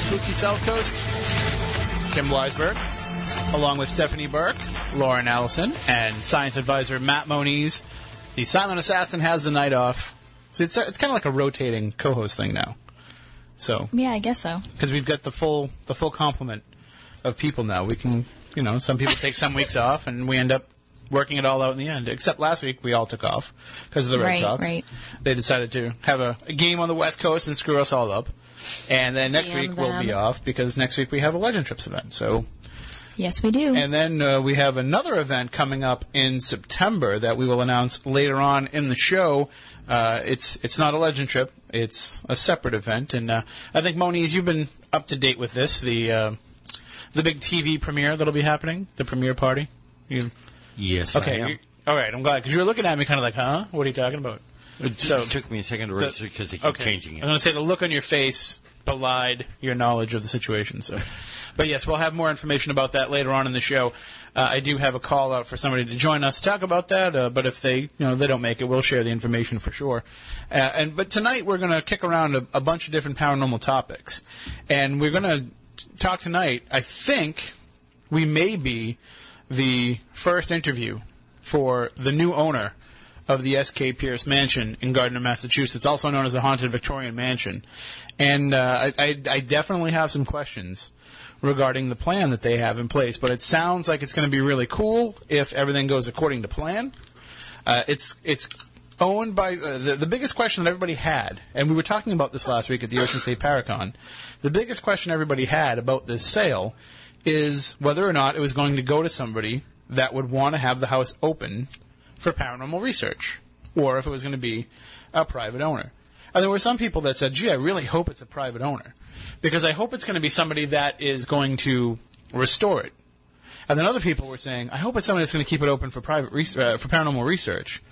Spooky South Coast. Tim Weisberg, along with Stephanie Burke, Lauren Allison, and science advisor Matt Moniz. The silent assassin has the night off. So it's, it's kind of like a rotating co-host thing now. So, Yeah, I guess so. because we've got the full the full complement of people now. We can, you know, some people take some weeks off, and we end up working it all out in the end. Except last week, we all took off because of the Red Right, Sox. right. They decided to have a, a game on the West Coast and screw us all up. And then next Damn week we'll be off because next week we have a Legend Trips event. So, Yes, we do. and then uh, we have another event coming up in September that we will announce later on in the show. Uh, it's it's not a Legend Trip; it's a separate event, and uh, I think Moniz, you've been up to date with this. The uh, the big TV premiere that'll be happening, the premiere party. You, Yes. okay, I am. all right. I'm glad because you were looking at me kind of like, huh? What are you talking about? It So- took me a second to register because they keep Okay. changing it. I'm going to say the look on your face belied your knowledge of the situation. So, but yes, we'll have more information about that later on in the show. Uh, I do have a call out for somebody to join us to talk about that. Uh, but if they, you know, they don't make it, we'll share the information for sure. Uh, and but tonight we're going to kick around a, a bunch of different paranormal topics, and we're going to talk tonight. I think we may be the first interview for the new owner of the S.K. Pierce Mansion in Gardner, Massachusetts, also known as the Haunted Victorian Mansion. And uh, I, I, I definitely have some questions regarding the plan that they have in place, but it sounds like it's going to be really cool if everything goes according to plan. Uh, it's it's owned by uh, the the biggest question that everybody had, and we were talking about this last week at the Ocean State Paracon. The biggest question everybody had about this sale is whether or not it was going to go to somebody that would want to have the house open for paranormal research, or if it was going to be a private owner. And there were some people that said, "Gee, I really hope it's a private owner, because I hope it's going to be somebody that is going to restore it." And then other people were saying, "I hope it's somebody that's going to keep it open for private res- uh, for paranormal research,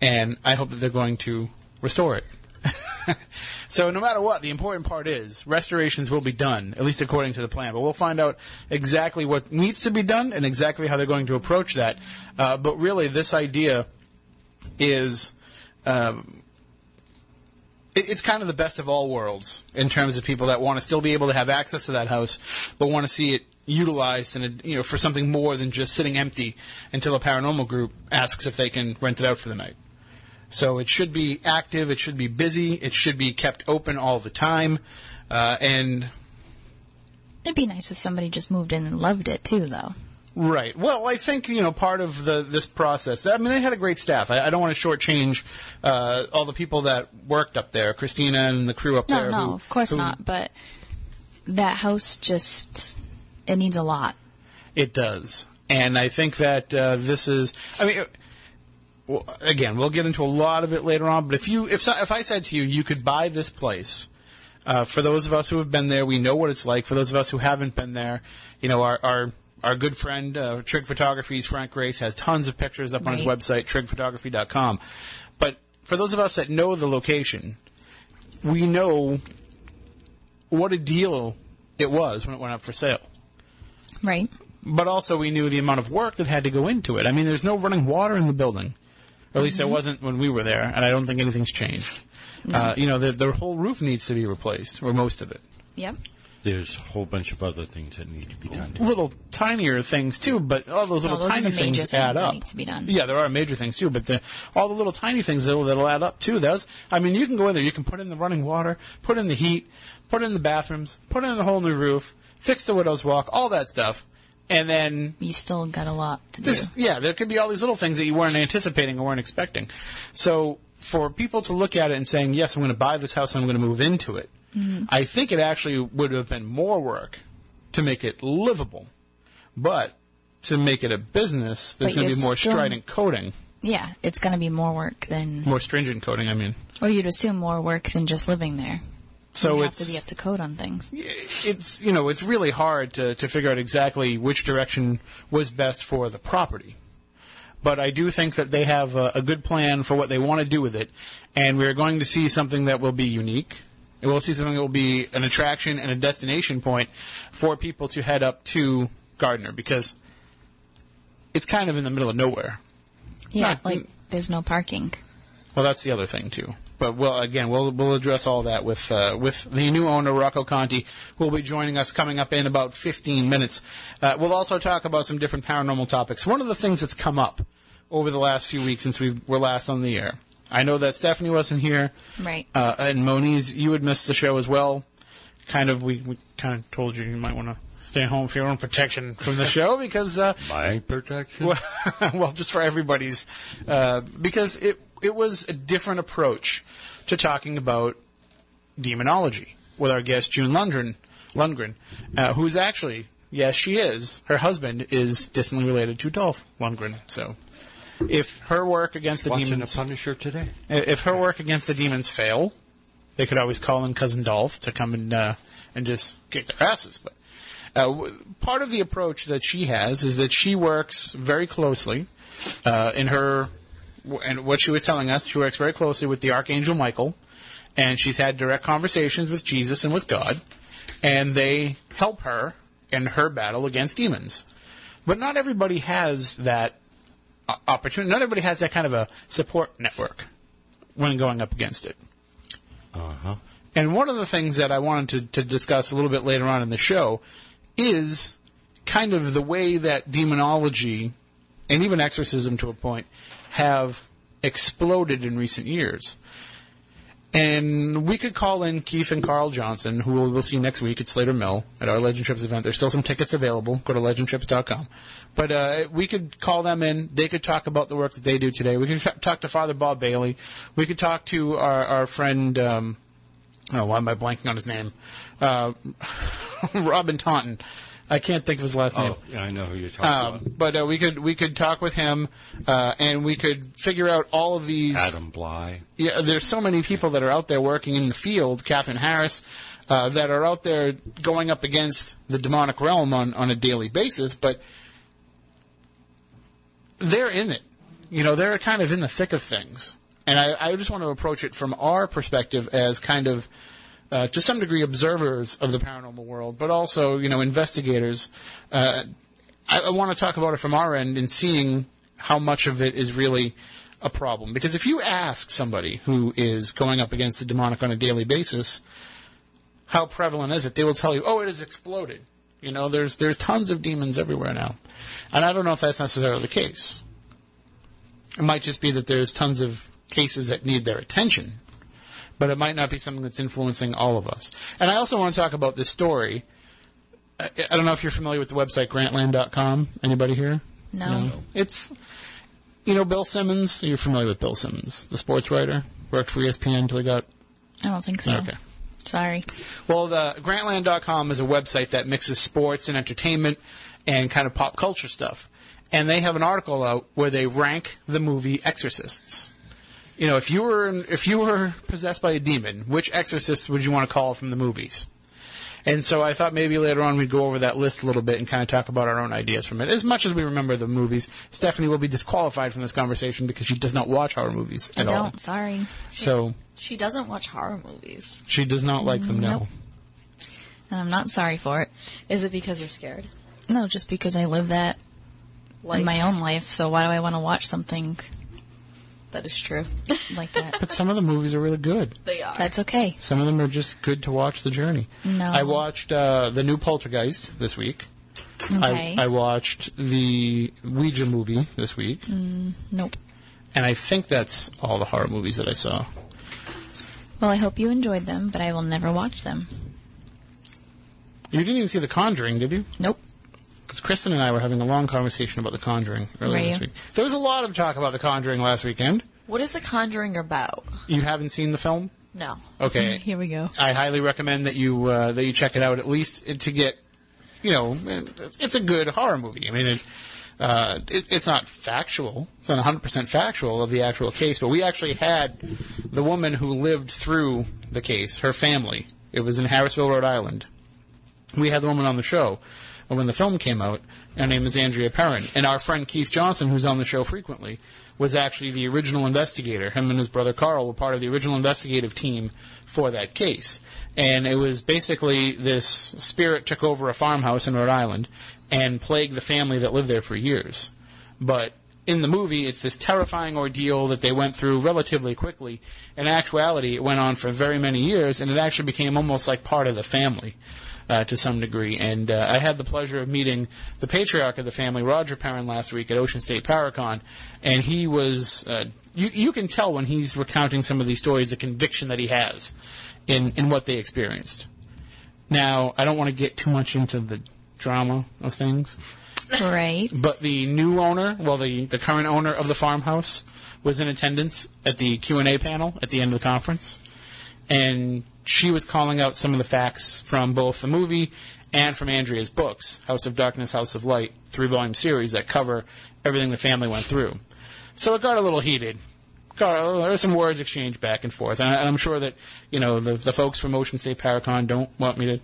and I hope that they're going to restore it." so no matter what, the important part is restorations will be done, at least according to the plan. But we'll find out exactly what needs to be done and exactly how they're going to approach that. Uh, but really, this idea is. Um, it's kind of the best of all worlds in terms of people that want to still be able to have access to that house, but want to see it utilized and you know for something more than just sitting empty until a paranormal group asks if they can rent it out for the night. So it should be active, it should be busy, it should be kept open all the time, uh, and It'd be nice if somebody just moved in and loved it too, though. Right. Well, I think you know part of the this process. I mean, they had a great staff. I, I don't want to shortchange uh, all the people that worked up there, Christina and the crew up No, there. no, who- of course who- not. But that house just it needs a lot. It does, and I think that uh, this is. I mean, well, again, we'll get into a lot of it later on. But if you, if so- if I said to you, you could buy this place. Uh, for those of us who have been there, we know what it's like. For those of us who haven't been there, you know, our our, our good friend uh, Trig Photography's Frank Grace has tons of pictures up on his Right. website, trigphotography.com. But for those of us that know the location, we know what a deal it was when it went up for sale Right. but also we knew the amount of work that had to go into it. I mean, there's no running water in the building. Or at least there wasn't when we were there, and I don't think anything's changed. Uh, you know, the, the whole roof needs to be replaced, or most of it. Yep. There's a whole bunch of other things that need to be done. too. Little tinier things too, but all those No, little those are tiny the major things things add that up. need to be done. Yeah, there are major things too, but the, all the little tiny things that'll, that'll add up too. That's, I mean, you can go in there, you can put in the running water, put in the heat, put in the bathrooms, put in the whole new roof, fix the widow's walk, all that stuff, and then You still got a lot to This, do. yeah, there could be all these little things that you weren't anticipating or weren't expecting. So for people to look at it and saying, yes, I'm going to buy this house and I'm going to move into it, Mm-hmm. I think it actually would have been more work to make it livable. But to make it a business, there's going to be more still- strident coding. Yeah, it's going to be more work than, More stringent coding, I mean. or you'd assume more work than just living there. So you have it's to be up to code on things. it's you know it's really hard to, to figure out exactly which direction was best for the property. But I do think that they have a, a good plan for what they want to do with it, and we're going to see something that will be unique. And we'll see something that will be an attraction and a destination point for people to head up to Gardner because it's kind of in the middle of nowhere. Yeah, Not- like there's no parking. Well, that's the other thing too. But we'll again we'll we'll address all that with uh, with the new owner Rocco Conti, who will be joining us coming up in about 15 minutes. Uh, we'll also talk about some different paranormal topics. One of the things that's come up over the last few weeks since we were last on the air. I know that Stephanie wasn't here, Right. uh, and Moniz, you had missed the show as well. Kind of, we, we kind of told you you might want to stay home for your own protection from the show because uh, My protection. well, well, just for everybody's, uh, because it it was a different approach to talking about demonology with our guest June Lundgren, Lundgren, uh, who is actually, yes, she is. Her husband is distantly related to Dolph Lundgren. So, if her work against the Watching demons, the Punisher today. if her work against the demons fail, they could always call in cousin Dolph to come and uh, and just kick their asses. But uh, part of the approach that she has is that she works very closely uh, in her and what she was telling us. She works very closely with the archangel Michael, and she's had direct conversations with Jesus and with God, and they help her in her battle against demons. But not everybody has that opportunity. Not everybody has that kind of a support network when going up against it. Uh huh. And one of the things that I wanted to, to discuss a little bit later on in the show is kind of the way that demonology and even exorcism to a point have exploded in recent years. And we could call in Keith and Carl Johnson, who we'll, see next week at Slater Mill at our Legend Trips event. There's still some tickets available. Go to legendtrips.com. But uh, we could call them in. They could talk about the work that they do today. We could talk to Father Bob Bailey. We could talk to our, our friend. Um, oh, why am I blanking on his name? Uh, Robin Taunton. I can't think of his last name. Oh, yeah, I know who you're talking Um, about. but uh, we could we could talk with him, uh, and we could figure out all of these. Adam Blai. Yeah, there's so many people that are out there working in the field. Catherine Harris, uh, that are out there going up against the demonic realm on on a daily basis, but they're in it. You know, they're kind of in the thick of things, and I, I just want to approach it from our perspective as kind of. Uh, to some degree, observers of the paranormal world, but also, you know, investigators. Uh, I, I want to talk about it from our end and seeing how much of it is really a problem. Because if you ask somebody who is going up against the demonic on a daily basis, how prevalent is it? They will tell you, "Oh, it has exploded." You know, there's there's tons of demons everywhere now, and I don't know if that's necessarily the case. It might just be that there's tons of cases that need their attention, but it might not be something that's influencing all of us. And I also want to talk about this story. I, I don't know if you're familiar with the website grantland.com. Anybody here? No. It's, you know, Bill Simmons. You're familiar with Bill Simmons, the sports writer. Worked for ESPN until he got. I don't think so. Okay. Sorry. Well, the Grantland.com is a website that mixes sports and entertainment and kind of pop culture stuff. And they have an article out where they rank the movie Exorcists. You know, if you were if you were possessed by a demon, which exorcist would you want to call from the movies? And so I thought maybe later on we'd go over that list a little bit and kind of talk about our own ideas from it. As much as we remember the movies, Stephanie will be disqualified from this conversation because she does not watch horror movies I at all. don't. Sorry. So She doesn't watch horror movies. she does not like them. No. Nope. And I'm not sorry for it. Is it because you're scared? No, just because I live that Like in my own life. So why do I want to watch something That is true. like that? But some of the movies are really good. they are. That's okay. Some of them are just good to watch the journey. No. I watched uh, the new Poltergeist this week. Okay. I, I watched the Ouija movie this week, nope. and I think that's all the horror movies that I saw. Well, I hope you enjoyed them, but I will never watch them. You didn't even see The Conjuring, did you? Nope. Kristen and I were having a long conversation about The Conjuring earlier Were this week. There was a lot of talk about The Conjuring last weekend. What is The Conjuring about? You haven't seen the film? No. Okay. Here we go. I highly recommend that you uh, that you check it out at least to get, you know, it's a good horror movie. I mean, it, uh, it, it's not factual. It's not 100 percent factual of the actual case, but we actually had the woman who lived through the case, her family. It was in Harrisville, Rhode Island. We had the woman on the show when the film came out. Her name is Andrea Perron, and our friend Keith Johnson, who's on the show frequently, was actually the original investigator. Him and his brother Carl were part of the original investigative team for that case. And it was basically this spirit took over a farmhouse in Rhode Island and plagued the family that lived there for years. But in the movie, it's this terrifying ordeal that they went through relatively quickly. In actuality, it went on for very many years, and it actually became almost like part of the family. Uh, to some degree, and uh, I had the pleasure of meeting the patriarch of the family, Roger Perron, last week at Ocean State Paracon, and he was. Uh, you, you can tell when he's recounting some of these stories the conviction that he has in, in what they experienced. Now, I don't want to get too much into the drama of things, Right. but the new owner, well, the, the current owner of the farmhouse, was in attendance at the Q and A panel at the end of the conference, and she was calling out some of the facts from both the movie and from Andrea's books, House of Darkness, House of Light, three volume series that cover everything the family went through. So it got a little heated. There were some words exchanged back and forth, and, I, I'm sure that you know the, the folks from Ocean State Paracon don't want me to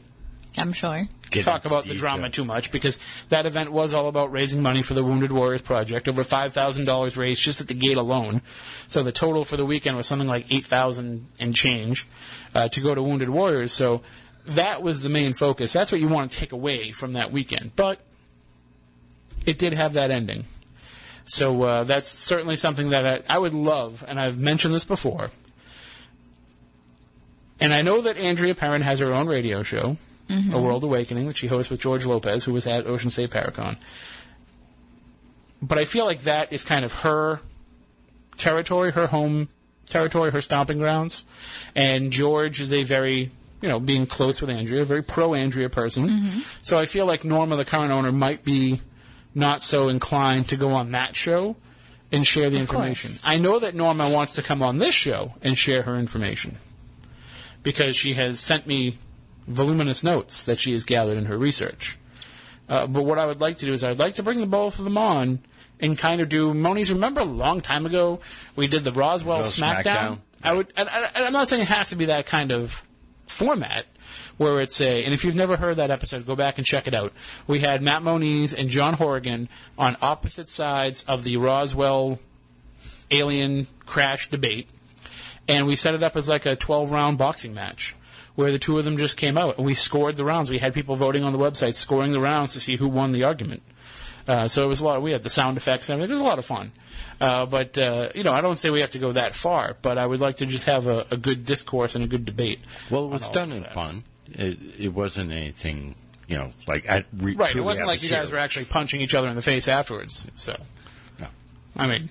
I'm sure. Get talk about the detail. drama too much because that event was all about raising money for the Wounded Warriors Project. Over five thousand dollars raised just at the gate alone. So the total for the weekend was something like eight thousand and change uh, to go to Wounded Warriors. So that was the main focus. That's what you want to take away from that weekend. But it did have that ending. So uh, that's certainly something that I, I would love, and I've mentioned this before. And I know that Andrea Perron has her own radio show, Mm-hmm. A World Awakening, that she hosts with George Lopez, who was at Ocean State Paracon. But I feel like that is kind of her territory, her home territory, her stomping grounds. And George is a very, you know, being close with Andrea, a very pro Andrea person. Mm-hmm. So I feel like Norma, the current owner, might be not so inclined to go on that show and share the Of information. course. I know that Norma wants to come on this show and share her information because she has sent me voluminous notes that she has gathered in her research. Uh, but what I would like to do is I'd like to bring the both of them on and kind of do Moniz. Remember a long time ago we did the Roswell SmackDown. SmackDown. I would. And, and I'm not saying it has to be that kind of format where it's a. And if you've never heard that episode, go back and check it out. We had Matt Moniz and John Horrigan on opposite sides of the Roswell alien crash debate and we set it up as like a 12 round boxing match where the two of them just came out and we scored the rounds. We had people voting on the website, scoring the rounds to see who won the argument. Uh, so it was a lot. we had the sound effects and everything. It was a lot of fun. Uh, but uh, you know, I don't say we have to go that far, but I would like to just have a, a good discourse and a good debate. Well, it was done in fun. It, it wasn't anything, you know, like at re- Right. It wasn't like you guys were actually punching each other in the face afterwards. So, No. I mean,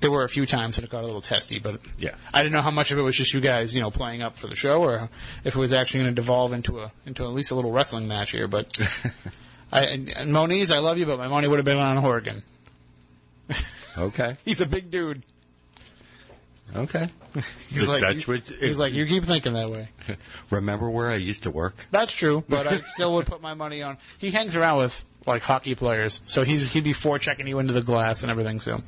there were a few times that it got a little testy, but Yeah. I didn't know how much of it was just you guys, you know, playing up for the show, or if it was actually going to devolve into a into at least a little wrestling match here. But I, and, and Moniz, I love you, but my money would have been on Horrigan. Okay. He's a big dude. Okay. He's like, That's what- he's like, you keep thinking that way. Remember where I used to work? That's true, but I still would put my money on. He hangs around with like hockey players, so he's he'd be forechecking you into the glass and everything. So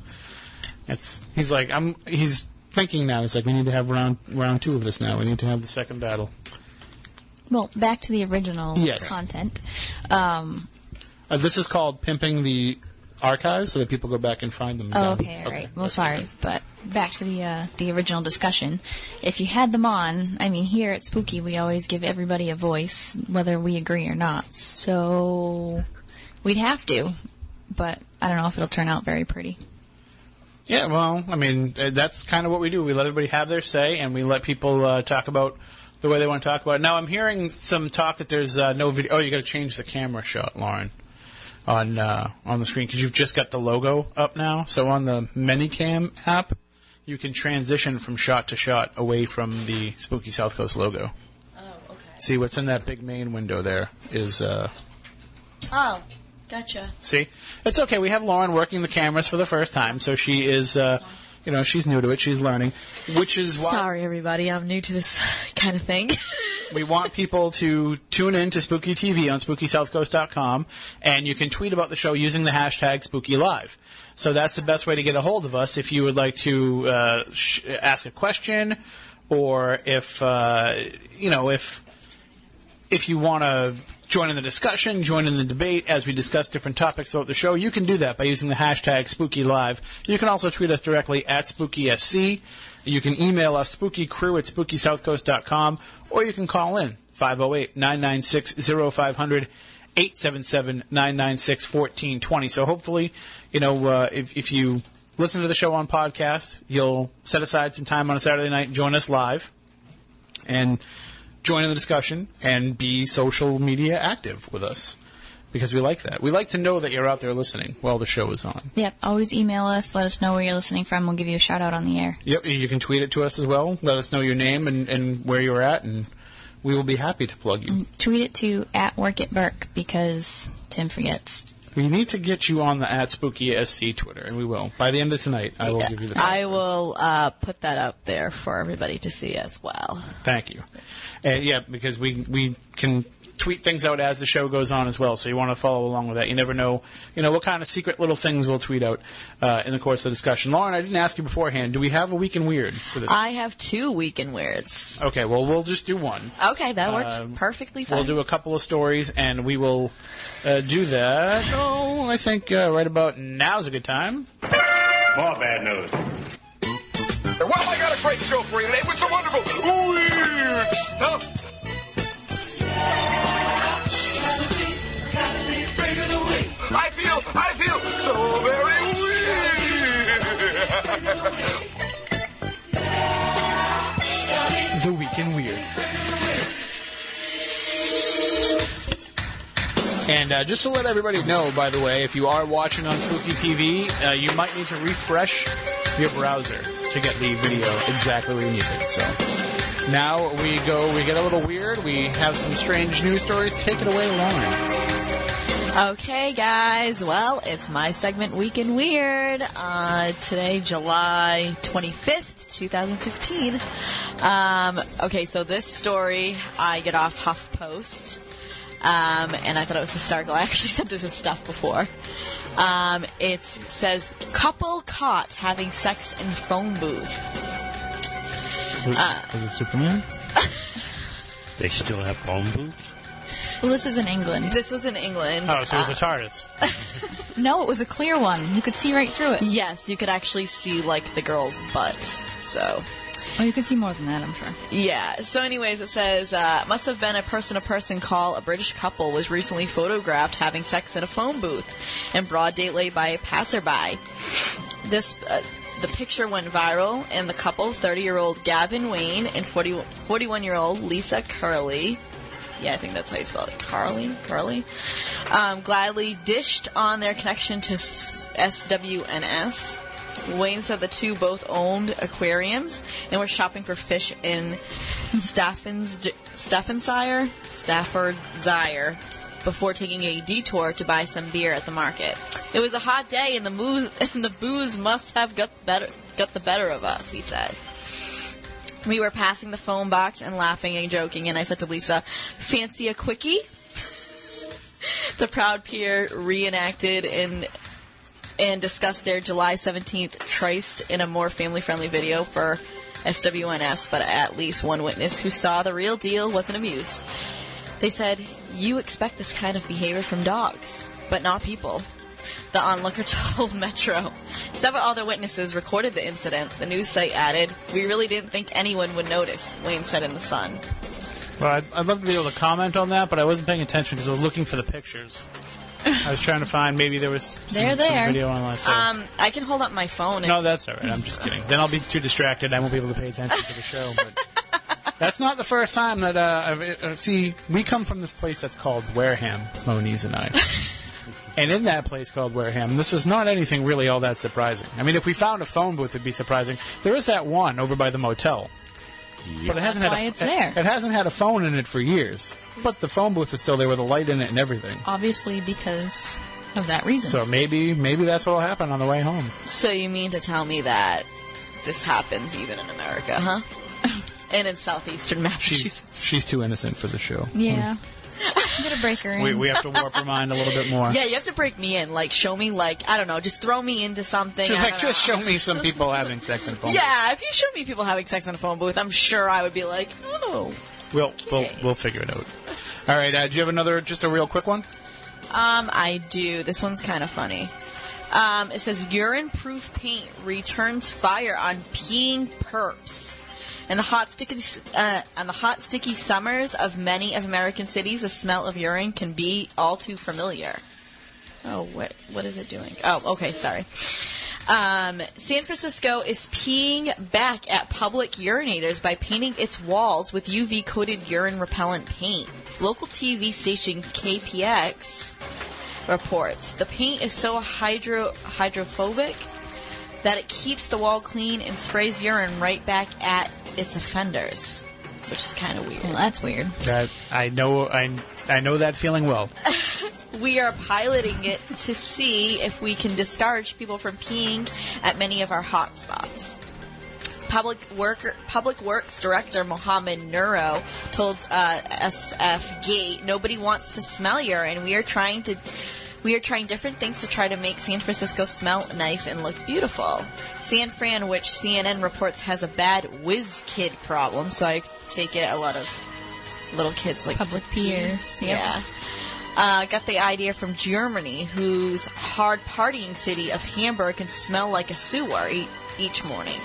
it's he's like I'm he's thinking now. He's like we need to have round round two of this now. We need to have the second battle. Well, back to the original Yes. content. Um, Uh, this is called pimping the archives, so that people go back and find them. oh, okay, all right. Well, that's sorry, okay. but back to the uh, the original discussion. If you had them on, I mean, here at Spooky, we always give everybody a voice, whether we agree or not. So we'd have to, but I don't know if it'll turn out very pretty. Yeah, well, I mean, uh, that's kind of what we do. We let everybody have their say, and we let people uh, talk about the way they want to talk about it. Now, I'm hearing some talk that there's uh, no video. Oh, you got to change the camera shot, Lauren, on uh, on the screen because you've just got the logo up now. So on the ManyCam app, you can transition from shot to shot away from the Spooky South Coast logo. Oh, okay. See what's in that big main window there is. Uh, Oh, gotcha. See, it's okay. We have Lauren working the cameras for the first time, so she is, uh, you know, she's new to it. She's learning, which is why Sorry, everybody. I'm new to this kind of thing. we want people to tune in to Spooky TV on SpookySouthCoast.com, and you can tweet about the show using the hashtag SpookyLive. So that's the best way to get a hold of us if you would like to uh, sh- ask a question, or if uh, you know if if you want to join in the discussion, join in the debate as we discuss different topics throughout the show, you can do that by using the hashtag SpookyLive. You can also tweet us directly at SpookySC. You can email us spookycrew at spookysouthcoast.com, or you can call in 508-996-0500. 877-996-1420. So hopefully, you know, uh, if, if you listen to the show on podcast, you'll set aside some time on a Saturday night and join us live and join in the discussion and be social media active with us because we like that. We like to know that you're out there listening while the show is on. Yep. Always email us. Let us know where you're listening from. We'll give you a shout out on the air. Yep, you can tweet it to us as well. Let us know your name and, and where you're at, and we will be happy to plug you. Mm, tweet it to at work at Burke because Tim forgets. We need to get you on the at spooky sc Twitter, and we will by the end of tonight. I will give you the. I will uh, put that up there for everybody to see as well. Thank you. And yeah, because we we can tweet things out as the show goes on as well. So you want to follow along with that. You never know, you know, what kind of secret little things we'll tweet out uh, in the course of the discussion. Lauren, I didn't ask you beforehand. Do we have a week in weird for this? I have two week in weirds. okay, well we'll just do one. Okay, that works Um, perfectly fine. We'll do a couple of stories, and we will uh, do that. Oh, I think uh, right about now's a good time. More bad news. Well, I got a great show for you today with some wonderful weird stuff. Feel, I feel so very weird. The Week in Weird. And uh, just to let everybody know, by the way, if you are watching on Spooky TV, uh, you might need to refresh your browser to get the video exactly where you need it. So now we go, we get a little weird. We have some strange news stories. Take it away, Lauren. Okay, guys. Well, it's my segment Week in Weird. Uh, today, July 25th, 2015. Um, okay, so this story I get off HuffPost. Um, and I thought it was hysterical. I actually sent this stuff before. Um, it says, couple caught having sex in phone booth. Was, was it Superman? They still have phone booths? Well, this is in England. This was in England. Oh, so it was a TARDIS. No, it was a clear one. You could see right through it. Yes, you could actually see, like, the girl's butt. So, Oh, you could see more than that, I'm sure. Yeah. So, anyways, it says uh, must have been a person-to-person call. A British couple was recently photographed having sex in a phone booth in broad daylight by a passerby. This. Uh, the picture went viral, and the couple, 30-year-old Gavin Wayne and 40, 41-year-old Lisa Curley, yeah, I think that's how you spell it, Carly, Carly, um, gladly dished on their connection to SWNS. Wayne said the two both owned aquariums and were shopping for fish in Staffens, Staffordshire, Staffordshire before taking a detour to buy some beer at the market. It was a hot day and the booze, and the booze must have got better, got the better of us, he said. We were passing the phone box and laughing and joking, and I said to Lisa, "Fancy a quickie?" the proud peer reenacted and and discussed their July 17th tryst in a more family-friendly video for SWNS, but at least one witness who saw the real deal wasn't amused. They said, "You expect this kind of behavior from dogs, but not people." The onlooker told Metro. Several other witnesses recorded the incident. The news site added, "We really didn't think anyone would notice," Wayne said in the Sun. Well, I'd, I'd love to be able to comment on that, but I wasn't paying attention because I was looking for the pictures. I was trying to find maybe there was some, They're some there. video online. So. Um, I can hold up my phone. No, that's all right. I'm just kidding. Then I'll be too distracted. I won't be able to pay attention to the show. But that's not the first time that uh, I've, uh, see. We come from this place that's called Wareham, Moniz and I. And in that place called Wareham, this is not anything really all that surprising. I mean, if we found a phone booth, it'd be surprising. There is that one over by the motel, but it hasn't That's had why a, it's there. It hasn't had a phone in it for years, but the phone booth is still there with a light in it and everything. Obviously, because of that reason. So maybe, maybe that's what'll happen on the way home. So you mean to tell me that this happens even in America, huh? and in southeastern Massachusetts. she's too innocent for the show. yeah. Hmm. I'm gonna break her in. We, we have to warp her mind a little bit more. Yeah, you have to break me in. Like, show me, like, I don't know, just throw me into something. She's like, just know. show me some people having sex in phone. Yeah, if you showed me people having sex in a phone booth, I'm sure I would be like, oh. We'll, we'll, we'll figure it out. All right, uh, do you have another, just a real quick one? Um, I do. This one's kind of funny. Um, it says urine-proof paint returns fire on peeing perps. And the hot sticky uh, and the hot sticky summers of many of American cities, the smell of urine can be all too familiar. Oh, what what is it doing? Oh, okay, sorry. Um, San Francisco is peeing back at public urinators by painting its walls with UV coated urine repellent paint. Local TV station KPX reports the paint is so hydro hydrophobic that it keeps the wall clean and sprays urine right back at its offenders, which is kind of weird. Well, that's weird. That I know. I I know that feeling well. We are piloting it to see if we can discourage people from peeing at many of our hot spots. Public worker, Public Works Director Mohammed Nuru told uh, SF Gate, "Nobody wants to smell urine. We are trying to." We are trying different things to try to make San Francisco smell nice and look beautiful. San Fran, which CNN reports has a bad whiz kid problem, so I take it a lot of little kids like Public pee. peers, yep. Yeah. Uh, got the idea from Germany, whose hard partying city of Hamburg can smell like a sewer e- each morning.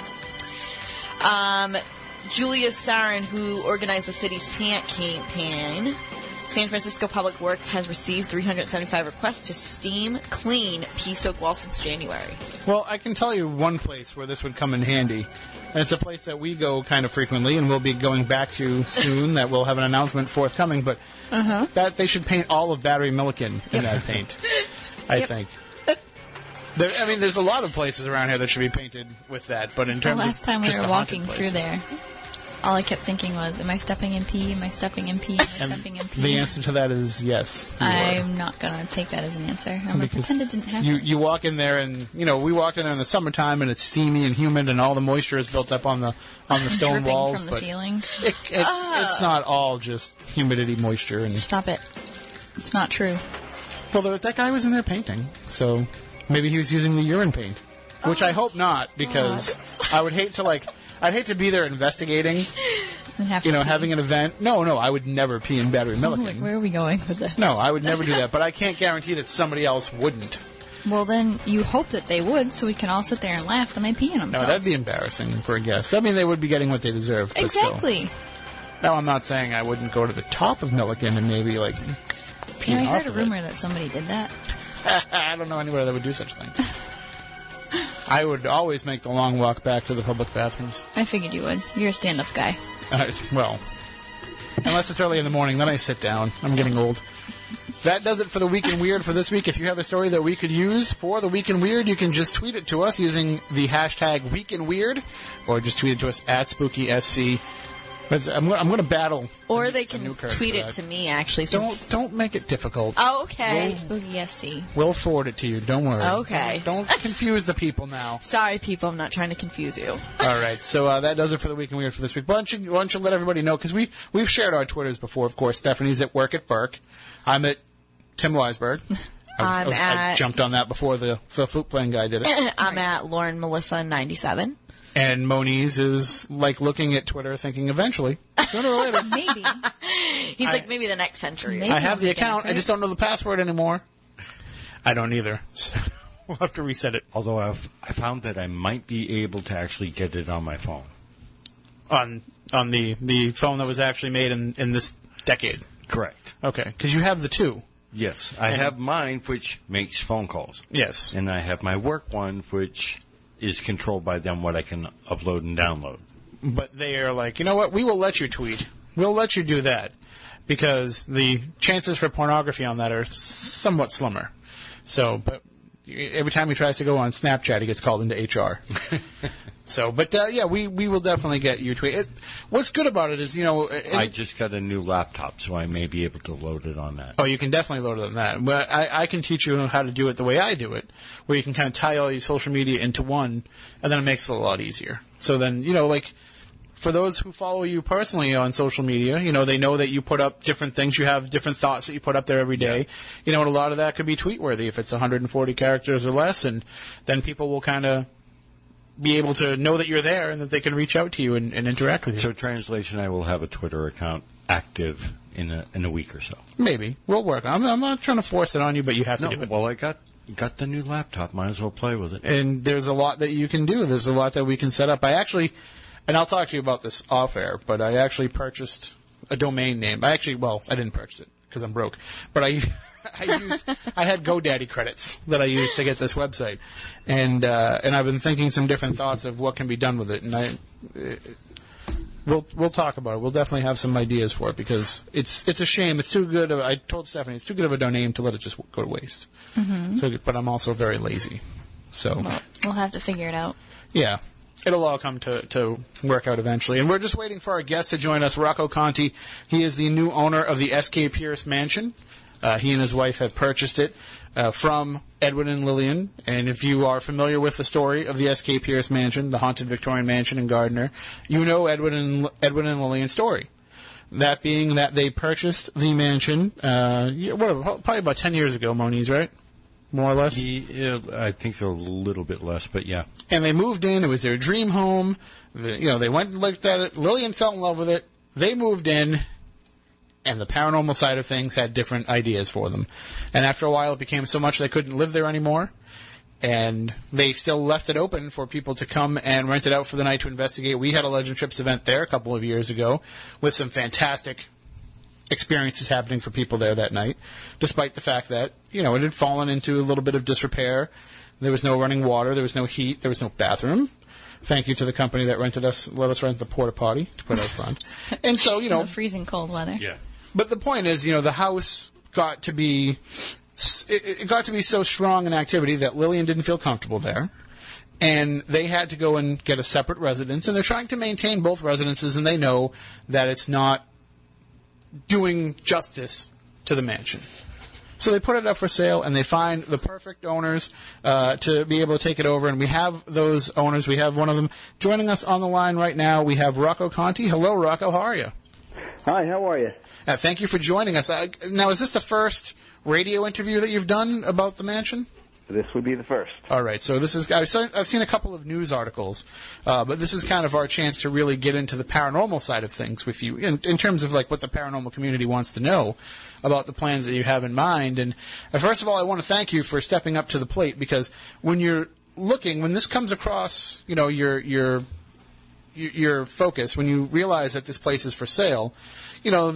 Um, Julia Sarin, who organized the city's pant campaign, San Francisco Public Works has received 375 requests to steam clean pee soak walls since January. Well, I can tell you one place where this would come in handy. And it's a place that we go kind of frequently, and we'll be going back to soon. that we'll have an announcement forthcoming. But uh-huh. that they should paint all of Battery Milliken in that paint. I Yep. think. There, I mean, there's a lot of places around here that should be painted with that. But in terms The last of time we were walking through there, all I kept thinking was, "Am I stepping in pee? Am I stepping in pee? Am I and stepping in pee?" the answer to that is yes. I'm not gonna take that as an answer. I'm gonna pretend it didn't happen. You you walk in there and you know we walked in there in the summertime and it's steamy and humid and all the moisture is built up on the on the stone dripping walls. from the but ceiling. it, it's ah. it's not all just humidity, moisture, and Stop it. It's not true. well, there- that guy was in there painting, so maybe he was using the urine paint, which I oh. hope not because I would hate to like I'd hate to be there investigating, have you know, pee. having an event. No, no, I would never pee in Battery Like, Milliken. where are we going with this? No, I would never do that, but I can't guarantee that somebody else wouldn't. Well, then you hope that they would, so we can all sit there and laugh when they pee in them. No, that'd be embarrassing for a guest. I mean, they would be getting what they deserve. Still. exactly. Now, I'm not saying I wouldn't go to the top of Milliken and maybe like pee You know, I heard a of it. rumor that somebody did that. I don't know anywhere that would do such a thing. I would always make the long walk back to the public bathrooms. I figured you would. You're a stand-up guy. Uh, well, unless it's early in the morning, then I sit down. I'm getting old. That does it for the Week in Weird for this week. If you have a story that we could use for the Week in Weird, you can just tweet it to us using the hashtag Week in Weird, or just tweet it to us at SpookySC. I'm, I'm going to battle. Or they can tweet it to me, actually. Don't don't make it difficult. oh, okay. Spooky SC. We'll forward it to you. Don't worry. Okay. Don't confuse the people now. Sorry, people. I'm not trying to confuse you. All right, so uh, that does it for the week in weird for this week. Why don't you, why don't you let everybody know because we we've shared our twitters before. Of course, Stephanie's at work at Burke. I'm at Tim Weisberg. I, was- I was- I jumped on that before the the flute playing guy did it. I'm at Lauren Melissa 97. And Moniz is like looking at Twitter, thinking eventually, sooner or later. Maybe. He's like maybe the next century. Maybe. I have the Get it account. I just don't know the password anymore. I don't either. So we'll have to reset it Although I've, I found that I might be able to actually get it on my phone. on on the the phone that was actually made in in this decade. Correct. Okay, because you have the two. Yes, I have mine, which makes phone calls, Yes. and I have my work one, which is controlled by them what I can upload and download. but they are like, you know what? We will let you tweet. We'll let you do that because the chances for pornography on that are somewhat slimmer. So, but every time he tries to go on Snapchat, he gets called into HR. so, but uh, yeah, we we will definitely get you tweet. It, what's good about it is, you know, it- I just got a new laptop, so I may be able to load it on that. Oh, you can definitely load it on that. But I, I can teach you how to do it the way I do it, where you can kind of tie all your social media into one, and then it makes it a lot easier. So then, you know, like for those who follow you personally on social media, you know, they know that you put up different things. You have different thoughts that you put up there every day. You know, and a lot of that could be tweet worthy if it's 140 characters or less, and then people will kind of be able to know that you're there and that they can reach out to you and, and interact with you. So, translation, I will have a Twitter account active in a in a week or so. Maybe we'll work. I'm, I'm not trying to force it on you, but you have to No, do it. well, I got got the new laptop. Might as well play with it. and there's a lot that you can do. There's a lot that we can set up. I actually, and I'll talk to you about this off air, but I actually purchased a domain name. I actually, well, I didn't purchase it because I'm broke, but I. I used, I had GoDaddy credits that I used to get this website, and uh, and I've been thinking some different thoughts of what can be done with it, and I we'll we'll talk about it. We'll definitely have some ideas for it because it's it's a shame. It's too good. Of, I told Stephanie it's too good of a domain to let it just go to waste. Mm-hmm. So, but I'm also very lazy, so Well, we'll have to figure it out. yeah, it'll all come to to work out eventually. And we're just waiting for our guest to join us, Rocco Conti. He is the new owner of the S.K. Pierce Mansion. Uh, he and his wife have purchased it uh, from Edwin and Lillian. And if you are familiar with the story of the S.K. Pierce Mansion, the haunted Victorian mansion in Gardner, you know Edwin and Edwin and Lillian's story. That being that they purchased the mansion, uh, whatever, probably about ten years ago, Moniz, right? More or less. Uh, I think a little bit less, but yeah. and they moved in. It was their dream home. The, you know, they went and looked at it. Lillian fell in love with it. They moved in, and the paranormal side of things had different ideas for them. And after a while, it became so much they couldn't live there anymore. And they still left it open for people to come and rent it out for the night to investigate. We had a Legend Trips event there a couple of years ago with some fantastic experiences happening for people there that night, despite the fact that, you know, it had fallen into a little bit of disrepair. There was no running water, there was no heat, there was no bathroom. Thank you to the company that rented us, let us rent the porta potty to put out front. And so, you know, The freezing cold weather. Yeah. but the point is, you know, the house got to be it, it got to be so strong in activity that Lillian didn't feel comfortable there. And they had to go and get a separate residence, and they're trying to maintain both residences, and they know that it's not doing justice to the mansion. So they put it up for sale, and they find the perfect owners uh, to be able to take it over. And we have those owners. We have one of them joining us on the line right now. We have Rocco Conti. Hello, Rocco. How are you? Hi, how are you? Uh, thank you for joining us. Uh, now, is this the first radio interview that you've done about the mansion? This would be the first. All right. So this is I've seen, a couple of news articles, uh, but this is kind of our chance to really get into the paranormal side of things with you in, in terms of like what the paranormal community wants to know about the plans that you have in mind. And uh, first of all, I want to thank you for stepping up to the plate because when you're looking, when this comes across, you know, your your your focus, when you realize that this place is for sale, you know,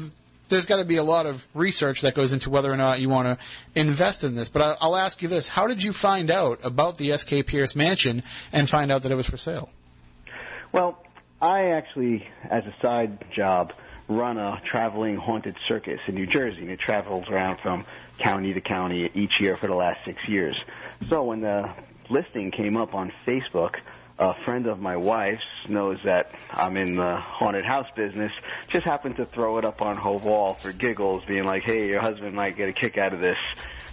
there's got to be a lot of research that goes into whether or not you want to invest in this. But I, I'll ask you this: How did you find out about the S.K. Pierce Mansion and find out that it was for sale? Well, I actually, as a side job, run a traveling haunted circus in New Jersey, and it travels around from county to county each year for the last six years. So when the listing came up on Facebook, a friend of my wife's knows that I'm in the haunted house business, just happened to throw it up on her wall for giggles, being like, "Hey, your husband might get a kick out of this."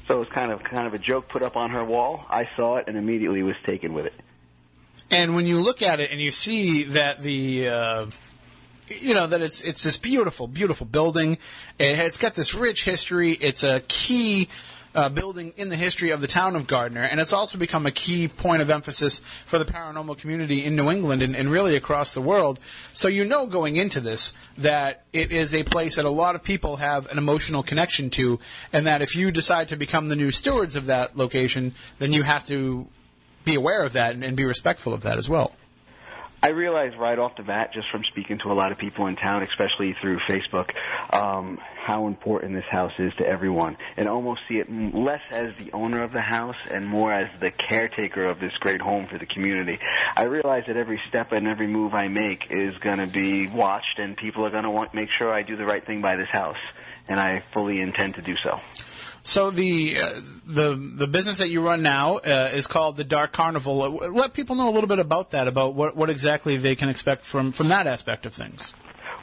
So it was kind of kind of a joke put up on her wall. I saw it and immediately was taken with it. And when you look at it and you see that the uh, you know that it's it's this beautiful, beautiful building. It, it's got this rich history. It's a key uh, building in the history of the town of Gardner, and it's also become a key point of emphasis for the paranormal community in New England and, and really across the world. So you know going into this that it is a place that a lot of people have an emotional connection to, and that if you decide to become the new stewards of that location, then you have to be aware of that and, and be respectful of that as well. I realized right off the bat, just from speaking to a lot of people in town, especially through Facebook, um, how important this house is to everyone, and almost see it less as the owner of the house and more as the caretaker of this great home for the community. I realize that every step and every move I make is going to be watched, and people are going to want make sure I do the right thing by this house, and I fully intend to do so. So the uh, the the business that you run now uh, is called the Dark Carnival. Let people know a little bit about that, about what what exactly they can expect from from that aspect of things.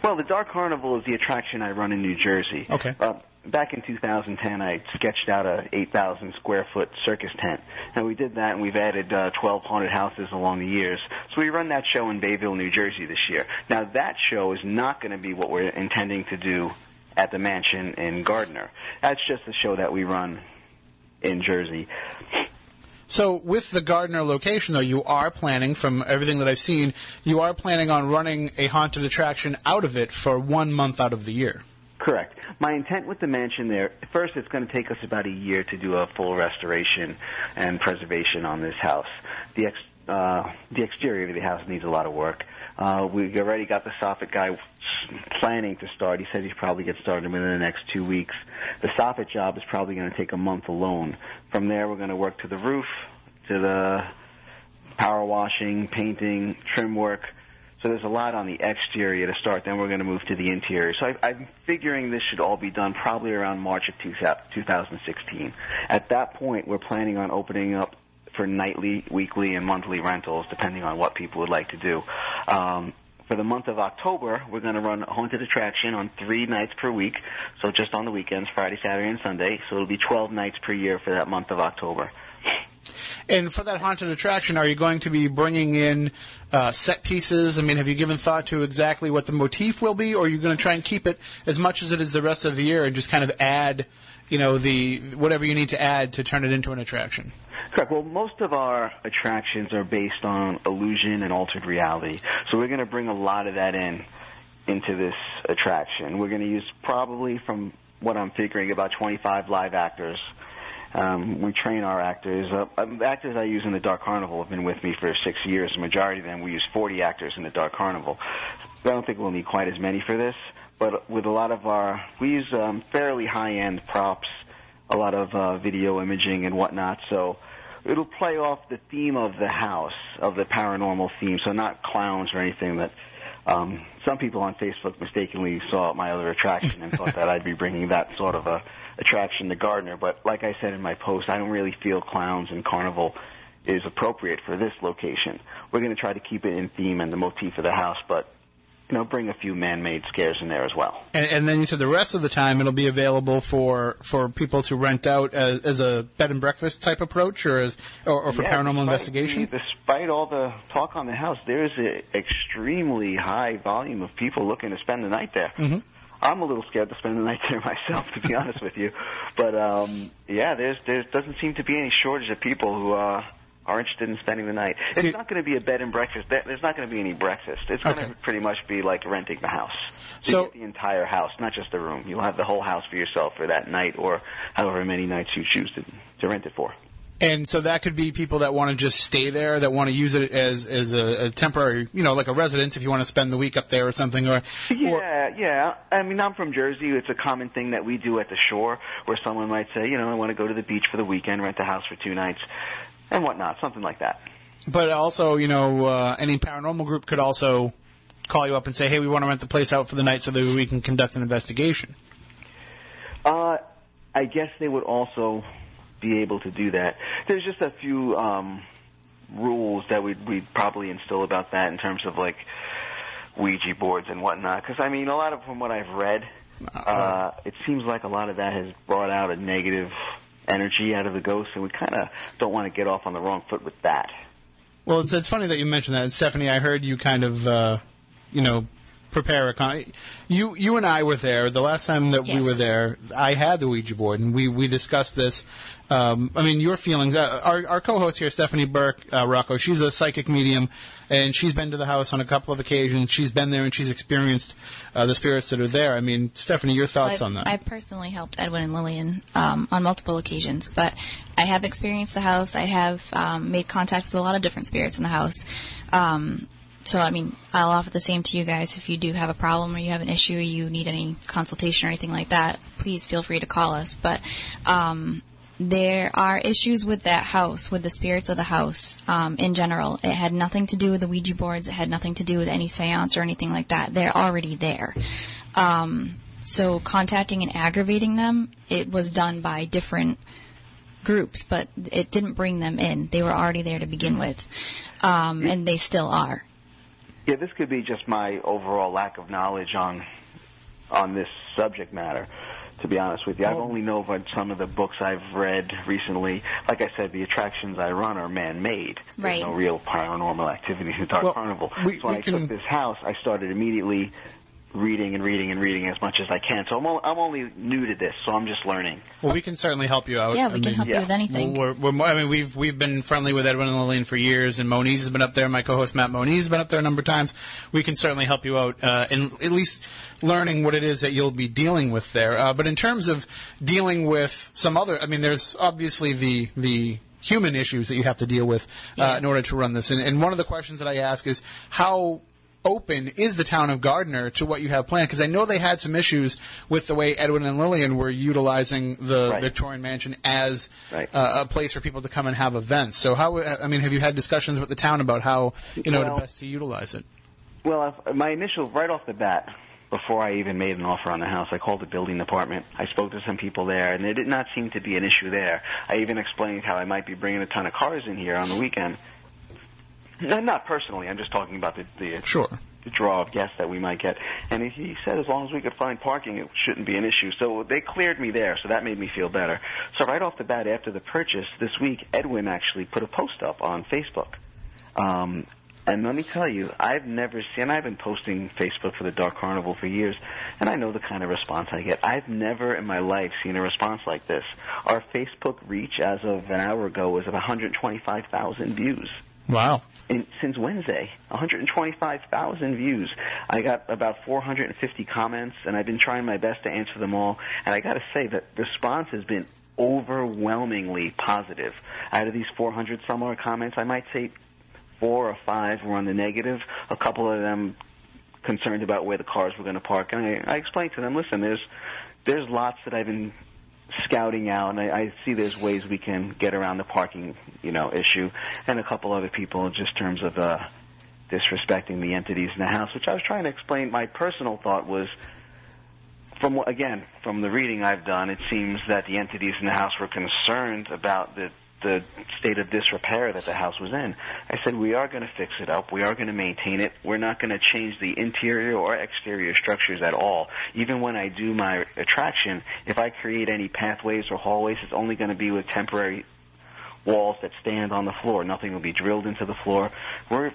Well, the Dark Carnival is the attraction I run in New Jersey. Okay. Uh, back in 2010, I sketched out a 8,000 square foot circus tent. And we did that, and we've added uh, 12 haunted houses along the years. So we run that show in Bayville, New Jersey this year. Now, that show is not going to be what we're intending to do at the mansion in Gardner. That's just a show that we run in Jersey. So with the Gardner location, though, you are planning, from everything that I've seen, you are planning on running a haunted attraction out of it for one month out of the year. Correct. My intent with the mansion there, first it's going to take us about a year to do a full restoration and preservation on this house. The ex, uh, the exterior of the house needs a lot of work. Uh, we already got the soffit guy planning to start. He said he's probably get started within the next two weeks. The soffit job is probably going to take a month alone. From there, we're going to work to the roof, to the power washing, painting, trim work. So there's a lot on the exterior to start. Then we're going to move to the interior. So I, I'm figuring this should all be done probably around March of 2016. At that point, we're planning on opening up for nightly, weekly, and monthly rentals, depending on what people would like to do. Um, for the month of October, we're going to run a haunted attraction on three nights per week. So just on the weekends, Friday, Saturday, and Sunday. So it'll be 12 nights per year for that month of October. And for that haunted attraction, are you going to be bringing in uh, set pieces? I mean, have you given thought to exactly what the motif will be, or are you going to try and keep it as much as it is the rest of the year and just kind of add, you know, the whatever you need to add to turn it into an attraction? Correct. Well, most of our attractions are based on illusion and altered reality. So we're going to bring a lot of that in into this attraction. We're going to use probably from what I'm figuring about 25 live actors. Um, we train our actors. Uh, actors I use in the Dark Carnival have been with me for six years. The majority of them, we use 40 actors in the Dark Carnival. I don't think we'll need quite as many for this, but with a lot of our, we use um, fairly high-end props, a lot of uh, video imaging and whatnot. So it'll play off the theme of the house, of the paranormal theme. So not clowns or anything that. Um, some people on Facebook mistakenly saw my other attraction and thought that I'd be bringing that sort of a attraction to Gardner. But like I said in my post, I don't really feel clowns and carnival is appropriate for this location. We're going to try to keep it in theme and the motif of the house, but you know, bring a few man-made scares in there as well. And, and then you said the rest of the time it'll be available for, for people to rent out as, as a bed and breakfast type approach, or as or, or for Yeah, paranormal despite investigation. despite all the talk on the house, there's an extremely high volume of people looking to spend the night there. Mm-hmm. I'm a little scared to spend the night there myself, to be honest with you. But um, yeah, there's there doesn't seem to be any shortage of people who uh, are interested in spending the night. It's See- not going to be a bed and breakfast. There's not going to be any breakfast. It's going Okay. to pretty much be like renting the house. You So- get the entire house, not just the room. You'll have the whole house for yourself for that night, or however many nights you choose to to rent it for. And so that could be people that want to just stay there, that want to use it as as a, a temporary, you know, like a residence if you want to spend the week up there or something. Or, or Yeah, yeah. I mean, I'm from Jersey. It's a common thing that we do at the shore, where someone might say, you know, I want to go to the beach for the weekend, rent a house for two nights, and whatnot, something like that. but also, you know, uh, any paranormal group could also call you up and say, hey, we want to rent the place out for the night so that we can conduct an investigation. Uh, I guess they would also be able to do that. There's just a few um, rules that we'd, we'd probably instill about that in terms of like Ouija boards and whatnot. Because I mean, a lot of from what I've read, uh, it seems like a lot of that has brought out a negative energy out of the ghost, and we kind of don't want to get off on the wrong foot with that. Well, it's, it's funny that you mentioned that, Stephanie. I heard you kind of, uh, you know, prepare a con. You you and I were there the last time that we were there. I had the Ouija board, and we we discussed this. Um, I mean, your feelings. Uh, our our co-host here, Stephanie Burke, uh, Rocco. She's a psychic medium, and she's been to the house on a couple of occasions. She's been there and she's experienced uh, the spirits that are there. I mean, Stephanie, your thoughts I've, on that? I personally helped Edwin and Lillian um, on multiple occasions, but I have experienced the house. I have um, made contact with a lot of different spirits in the house. Um, so, I mean, I'll offer the same to you guys. If you do have a problem or you have an issue, or you need any consultation or anything like that, please feel free to call us. But um, there are issues with that house, with the spirits of the house um, in general. It had nothing to do with the Ouija boards. It had nothing to do with any seance or anything like that. They're already there. Um, so contacting and aggravating them, it was done by different groups, but it didn't bring them in. They were already there to begin with, um, and they still are. Yeah, this could be just my overall lack of knowledge on on this subject matter. To be honest with you, I've oh. only known about some of the books I've read recently. Like I said, the attractions I run are man-made. Right. There's no real paranormal activity in Dark Well, Carnival. we- so when we I can- took this house, I started immediately reading and reading and reading as much as I can. So I'm, o- I'm only new to this, so I'm just learning. well, we can certainly help you out. Yeah, I we can mean, help yeah. you with anything. Well, we're, we're, I mean, we've we've been friendly with Edwin and Lillian for years, and Moniz has been up there. My co-host Matt Moniz has been up there a number of times. We can certainly help you out uh, in at least learning what it is that you'll be dealing with there. Uh, but in terms of dealing with some other, I mean, there's obviously the the human issues that you have to deal with uh, Yeah. in order to run this. And, and one of the questions that I ask is how open is the town of Gardner to what you have planned? Because I know they had some issues with the way Edwin and Lillian were utilizing the Right. Victorian Mansion as Right. uh, a place for people to come and have events. So how? I mean, have you had discussions with the town about how you know Well- to best to utilize it? Well, my initial, right off the bat, before I even made an offer on the house, I called the building department. I spoke to some people there, and there did not seem to be an issue there. I even explained how I might be bringing a ton of cars in here on the weekend. No, Not personally, I'm just talking about the, the Sure. the draw of guests that we might get. And he- he said as long as we could find parking, it shouldn't be an issue. So they cleared me there, so that made me feel better. So right off the bat, after the purchase this week, Edwin actually put a post up on Facebook. Um, and let me tell you, I've never seen, I've been posting Facebook for the Dark Carnival for years, and I know the kind of response I get. I've never in my life seen a response like this. Our Facebook reach as of an hour ago was of 125,000 views Wow. In, since Wednesday. 125,000 views. I got about 450 comments, and I've been trying my best to answer them all. And I got to say that response has been overwhelmingly positive. Out of these 400 some odd comments, I might say four or five were on the negative. A couple of them concerned about where the cars were going to park, and I, I explained to them, listen, there's there's lots that I've been scouting out, and I, I see there's ways we can get around the parking, you know, issue, and a couple other people just in terms of uh, disrespecting the entities in the house, which I was trying to explain. My personal thought was, from again from the reading I've done, it seems that the entities in the house were concerned about the the state of disrepair that the house was in. I said we are going to fix it up. We are going to maintain it. We're not going to change the interior or exterior structures at all. Even when I do my attraction, if I create any pathways or hallways, it's only going to be with temporary walls that stand on the floor. Nothing will be drilled into the floor. We're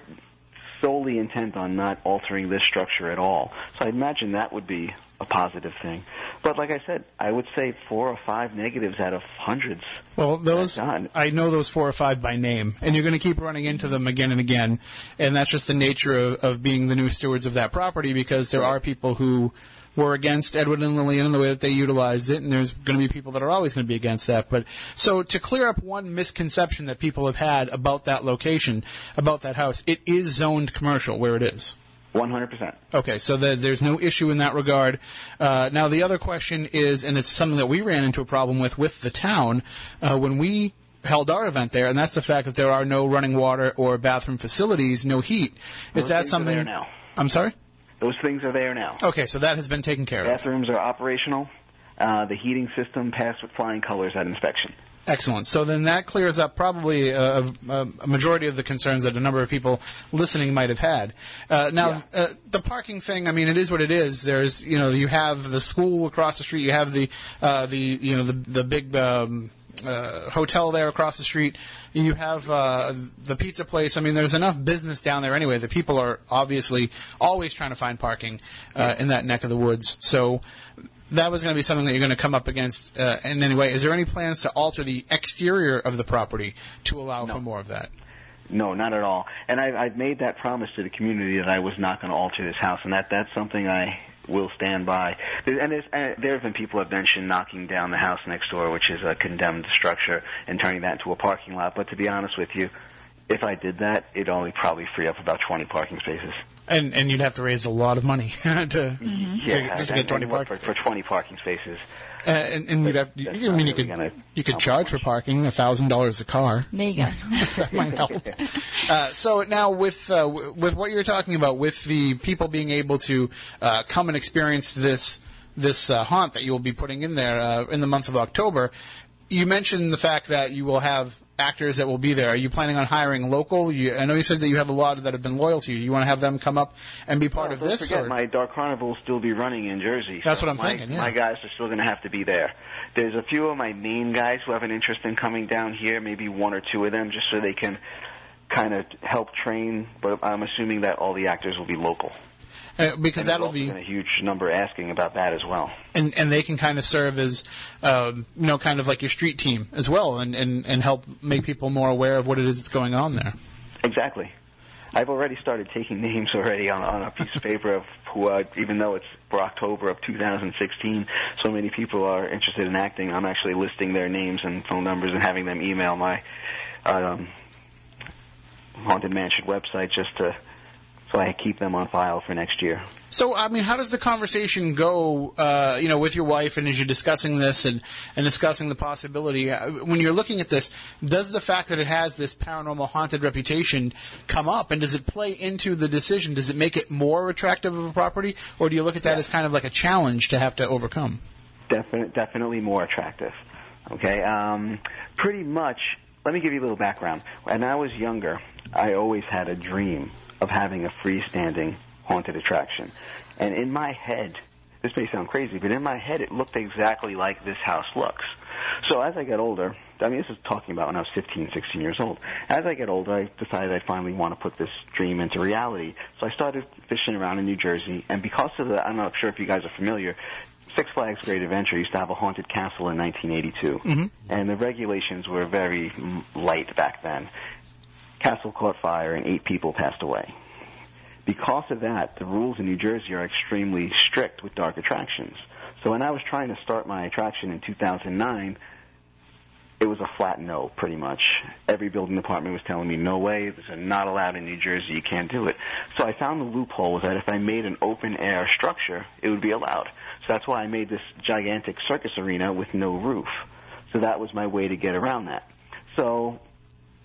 solely intent on not altering this structure at all. So I imagine that would be a positive thing. But like I said, I would say four or five negatives out of hundreds. Well, those. I know those four or five by name, and you're going to keep running into them again and again, and that's just the nature of, of being the new stewards of that property because there are people who were against Edward and Lillian and the way that they utilized it, and there's going to be people that are always going to be against that. But so to clear up one misconception that people have had about that location, about that house, it is zoned commercial where it is. 100%. Okay, so the, there's no issue in that regard. Uh, now, the other question is, and it's something that we ran into a problem with with the town uh, when we held our event there, and that's the fact that there are no running water or bathroom facilities, no heat. Is Those that things are something? there now. I'm sorry. Those things are there now. Okay, so that has been taken care of. Bathrooms are operational. Uh, the heating system passed with flying colors at inspection. Excellent. So then that clears up probably a, a, a majority of the concerns that a number of people listening might have had. Uh, now, uh, the parking thing, I mean, it is what it is. There's, you know, you have the school across the street, you have the, uh, the, you know, the, the big, um, uh, hotel there across the street. You have uh, the pizza place. I mean, there's enough business down there anyway The people are obviously always trying to find parking uh, in that neck of the woods. So that was going to be something that you're going to come up against uh, in any way. Is there any plans to alter the exterior of the property to allow for more of that? No, not at all. And I, I've made that promise to the community that I was not going to alter this house, and that that's something I will stand by. And there's, uh, there have been people have mentioned knocking down the house next door, which is a condemned structure, and turning that into a parking lot. But to be honest with you, if I did that, it'd only probably free up about 20 parking spaces. And and you'd have to raise a lot of money to, Yeah, to, just to get 20 and parking for, for 20 parking spaces. Uh, and, and you'd have, you, I mean, you could you could help charge for parking a thousand dollars a car. There you go. that might help. Uh, so now, with uh, w- with what you're talking about, with the people being able to uh, come and experience this this uh, haunt that you will be putting in there uh, in the month of October, you mentioned the fact that you will have actors that will be there. Are you planning on hiring local? You, I know you said that you have a lot that have been loyal to you. You want to have them come up and be part Well, of don't this? forget, or- my Dark Carnival will still be running in Jersey. That's so what I'm my, thinking, yeah. My guys are still going to have to be there. There's a few of my main guys who have an interest in coming down here, maybe one or two of them, just so they can kind of help train. But I'm assuming that all the actors will be local. Uh, because And that'll be a huge number asking about that as well. and and they can kind of serve as um, you know kind of like your street team as well and, and and help make people more aware of what it is that's going on there Exactly. I've already started taking names already on, on a piece of paper of who, uh, even though it's for October of 2016, so many people are interested in acting. I'm actually listing their names and phone numbers and having them email my um, haunted mansion website just to so I keep them on file for next year. So, I mean, how does the conversation go, uh, you know, with your wife and as you're discussing this and, and discussing the possibility? Uh, when you're looking at this, does the fact that it has this paranormal haunted reputation come up and does it play into the decision? Does it make it more attractive of a property or do you look at that as kind of like a challenge to have to overcome? Definite, definitely more attractive. Okay, um, pretty much. Let me give you a little background. When I was younger, I always had a dream of having a freestanding haunted attraction, and in my head, this may sound crazy, but in my head, it looked exactly like this house looks. So as I get older, I mean, this is talking about when I was 15, 16 years old. As I get older, I decided I finally want to put this dream into reality. So I started fishing around in New Jersey, and because of the, I'm not sure if you guys are familiar, Six Flags Great Adventure used to have a haunted castle in 1982, and the regulations were very mm, light back then. Castle caught fire and eight people passed away. Because of that, the rules in New Jersey are extremely strict with dark attractions. So when I was trying to start my attraction in 2009, it was a flat no, pretty much. Every building department was telling me, no way, this is not allowed in New Jersey, you can't do it. So I found the loophole was that if I made an open air structure, it would be allowed. So that's why I made this gigantic circus arena with no roof. So that was my way to get around that. So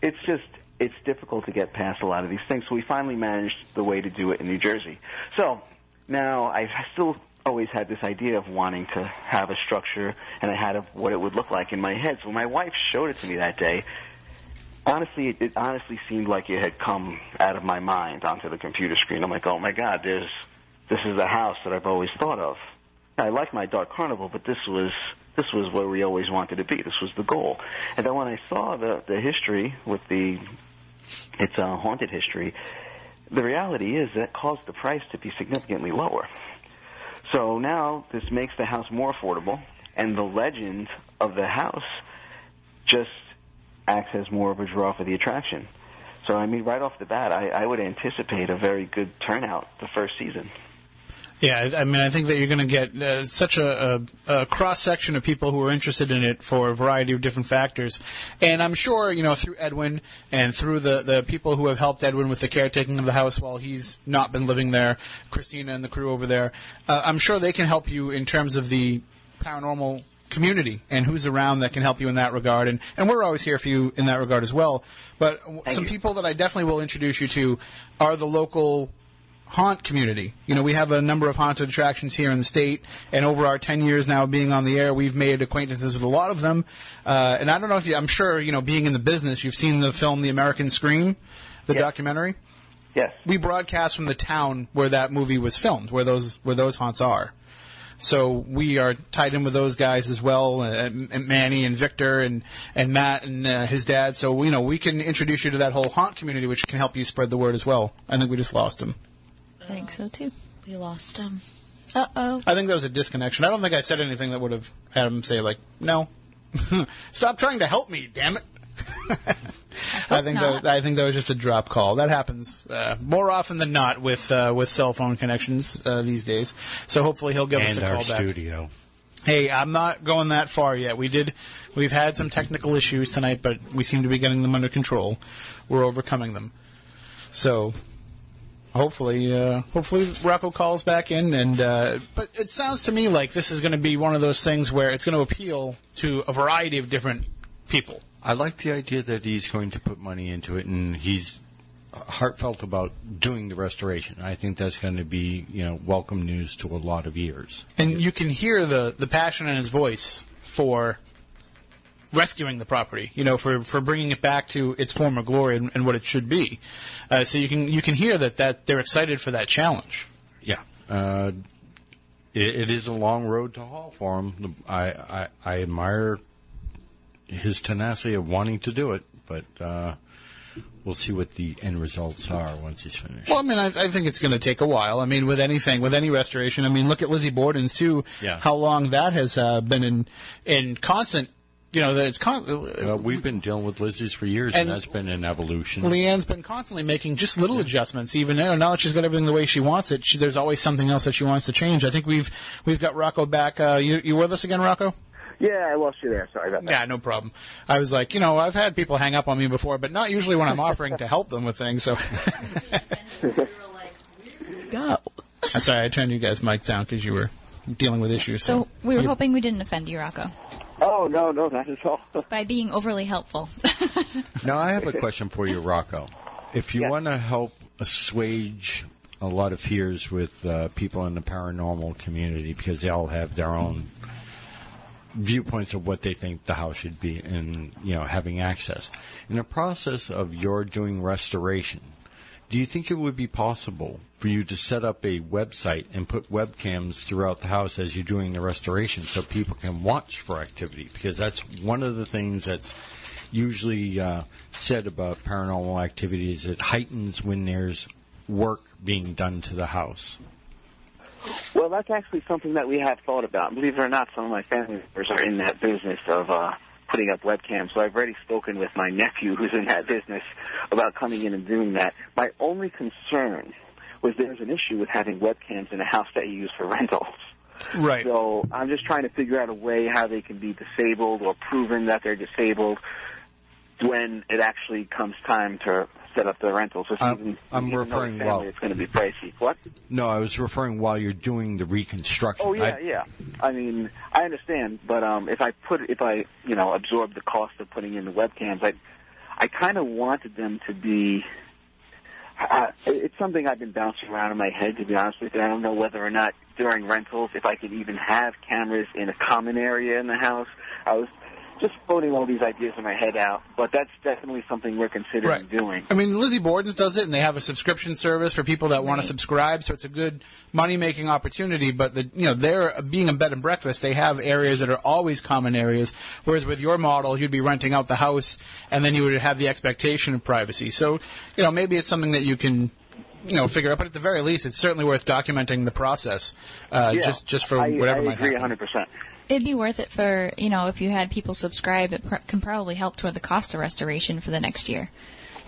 it's just it's difficult to get past a lot of these things. So we finally managed the way to do it in New Jersey. So now I still always had this idea of wanting to have a structure, and I had a, what it would look like in my head. So when my wife showed it to me that day, honestly, it, it honestly seemed like it had come out of my mind onto the computer screen. I'm like, oh my god, there's this is the house that I've always thought of. I like my Dark Carnival, but this was this was where we always wanted to be. This was the goal. And then when I saw the the history with the its uh, haunted history, the reality is that caused the price to be significantly lower. So now this makes the house more affordable, and the legend of the house just acts as more of a draw for the attraction. So I mean, right off the bat, I, I would anticipate a very good turnout the first season. Yeah, I mean, I think that you're going to get uh, such a, a, a cross section of people who are interested in it for a variety of different factors, and I'm sure you know through Edwin and through the the people who have helped Edwin with the caretaking of the house while he's not been living there, Christina and the crew over there. Uh, I'm sure they can help you in terms of the paranormal community and who's around that can help you in that regard. And, and we're always here for you in that regard as well. But w- some you. people that I definitely will introduce you to are the local haunt community. You know, we have a number of haunted attractions here in the state, and over our 10 years now being on the air, we've made acquaintances with a lot of them. Uh, and I don't know if you, I'm sure, you know, being in the business, you've seen the film The American Scream, the Yes. documentary. Yes. We broadcast from the town where that movie was filmed, where those where those haunts are. So we are tied in with those guys as well, uh, and Manny and Victor and and Matt and uh, his dad. So you know we can introduce you to that whole haunt community, which can help you spread the word as well. I think we just lost him. I think so too. We lost him. Uh oh. I think that was a disconnection. I don't think I said anything that would have had him say like, "No, stop trying to help me, damn it." I think not. that I think that was just a drop call. That happens uh, more often than not with uh, with cell phone connections uh, these days. So hopefully he'll give us a call back. studio. Hey, I'm not going that far yet. We did, we've had some technical issues tonight, but we seem to be getting them under control. We're overcoming them. So, hopefully, uh, hopefully Rocco calls back in. And uh, but it sounds to me like this is going to be one of those things where it's going to appeal to a variety of different people. I like the idea that he's going to put money into it, and he's heartfelt about doing the restoration. I think that's going to be, you know, welcome news to a lot of ears. And you can hear the, the passion in his voice for rescuing the property, you know, for, for bringing it back to its former glory and, and what it should be. Uh, so you can you can hear that, that they're excited for that challenge. Yeah. Uh, it, it is a long road to haul for him. I, I, I admire his tenacity of wanting to do it, but uh, we'll see what the end results are once he's finished. Well, I mean, I, I think it's going to take a while. I mean, with anything, with any restoration. I mean, look at Lizzie Borden's too. Yeah. How long that has uh, been in in constant. You know that it's con- Uh, we've been dealing with Lizzie's for years, and, And- that's been an evolution. Leanne's been constantly making just little adjustments. Even now, now that she's got everything the way she wants it, she, there's always something else that she wants to change. I think we've we've got Rocco back. Uh, you you with us again, Rocco? Yeah, I lost you there. Sorry about that. Yeah, no problem. I was like, you know, I've had people hang up on me before, but not usually when I'm offering to help them with things. So, Go. I'm sorry, I turned you guys' mics down because you were dealing with issues. So we were hoping we didn't offend you, Rocco, Oh no, no, not at all. by being overly helpful. Now, I have a question for you, Rocco. If you Yes. want to help assuage a lot of fears with uh, people in the paranormal community because they all have their own viewpoints of what they think the house should be and, you know, having access. In the process of your doing restoration, do you think it would be possible for you to set up a website and put webcams throughout the house as you're doing the restoration so people can watch for activity? Because that's one of the things that's usually uh, said about paranormal activity is it heightens when there's work being done to the house. Well, that's actually something that we have thought about. Believe it or not, some of my family members are in that business of uh, putting up webcams. So I've already spoken with my nephew who's in that business about coming in and doing that. My only concern was there's an issue with having webcams in a house that you use for rentals. right. So I'm just trying to figure out a way how they can be disabled or proven that they're disabled when it actually comes time to set up the rentals. It's I'm- even, I'm even referring- family, well- it's going to be pricey. What? No, I was referring while you're doing the reconstruction. Oh yeah, I- yeah. I mean, I understand, but um, if I put, if I, you know, absorb the cost of putting in the webcams, I, I kind of wanted them to be. Uh, it's something I've been bouncing around in my head, to be honest with you. I don't know whether or not during rentals, if I could even have cameras in a common area in the house. I was just floating all these ideas in my head out, but that's definitely something we're considering Right. doing. I mean, Lizzie Borden's does it, and they have a subscription service for people that want to subscribe. So it's a good money making opportunity. But the you know, they're being a bed and breakfast. They have areas that are always common areas. Whereas with your model, you'd be renting out the house, and then you would have the expectation of privacy. So you know, maybe it's something that you can. You know, figure out, but at the very least, it's certainly worth documenting the process, uh, Yeah, just just for I, whatever I might agree happen. 100%. It'd be worth it for, you know, if you had people subscribe, it pr- can probably help toward the cost of restoration for the next year.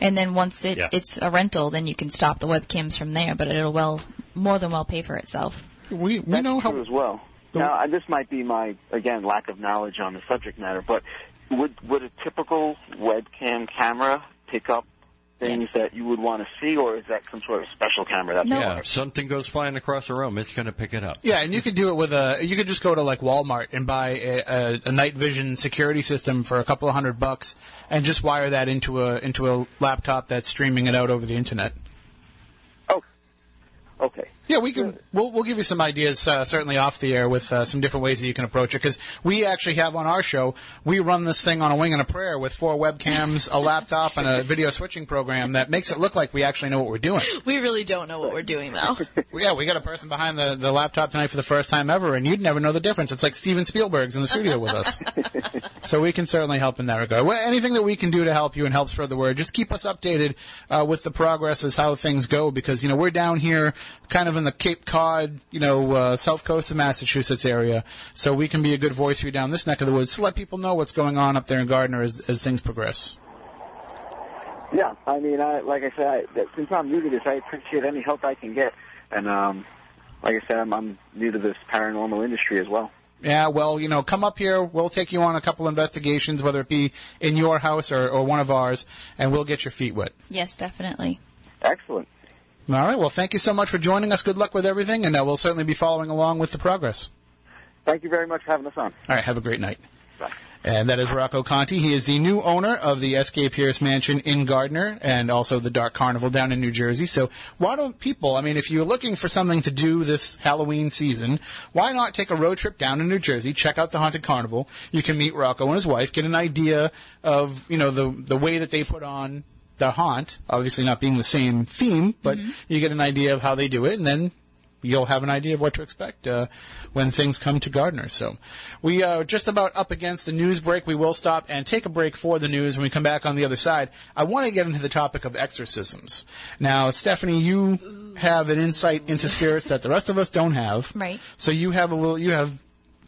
And then once it, Yeah. it's a rental, then you can stop the webcams from there, but it'll well, more than well pay for itself. We we That's know how true as well. Now, this might be my again lack of knowledge on the subject matter, but would would a typical webcam camera pick up things Yes. that you would want to see, or is that some sort of special camera? That's No. Yeah, if something goes flying across the room, it's going to pick it up. Yeah, and you could do it with a. You could just go to like Walmart and buy a, a, a night vision security system for a couple of hundred bucks, and just wire that into a into a laptop that's streaming it out over the internet. Oh, okay. Yeah, we can. We'll we'll give you some ideas uh, certainly off the air with uh, some different ways that you can approach it because we actually have on our show we run this thing on a wing and a prayer with four webcams, a laptop, and a video switching program that makes it look like we actually know what we're doing. We really don't know what we're doing though. Yeah, we got a person behind the, the laptop tonight for the first time ever, and you'd never know the difference. It's like Steven Spielberg's in the studio with us. so we can certainly help in that regard. Well, anything that we can do to help you and help spread the word, just keep us updated uh, with the progress as how things go, because you know we're down here, kind of in the Cape Cod, you know, uh, south coast of Massachusetts area, so we can be a good voice for you down this neck of the woods to let people know what's going on up there in Gardner as, as things progress. Yeah, I mean, I like I said, I, that, since I'm new to this, I appreciate any help I can get, and um, like I said, I'm, I'm new to this paranormal industry as well. Yeah, well, you know, come up here. We'll take you on a couple investigations, whether it be in your house or, or one of ours, and we'll get your feet wet. Yes, definitely. Excellent. All right. Well, thank you so much for joining us. Good luck with everything, and uh, we'll certainly be following along with the progress. Thank you very much for having us on. All right. Have a great night. Bye. And that is Rocco Conti. He is the new owner of the SK Pierce Mansion in Gardner and also the Dark Carnival down in New Jersey. So why don't people, I mean, if you're looking for something to do this Halloween season, why not take a road trip down to New Jersey, check out the Haunted Carnival. You can meet Rocco and his wife, get an idea of, you know, the, the way that they put on the haunt, obviously not being the same theme, but you get an idea of how they do it and then you'll have an idea of what to expect uh, when things come to Gardner. So we are just about up against the news break. We will stop and take a break for the news. When we come back on the other side, I want to get into the topic of exorcisms. Now, Stephanie, you have an insight into spirits that the rest of us don't have. Right. So you have a little, you have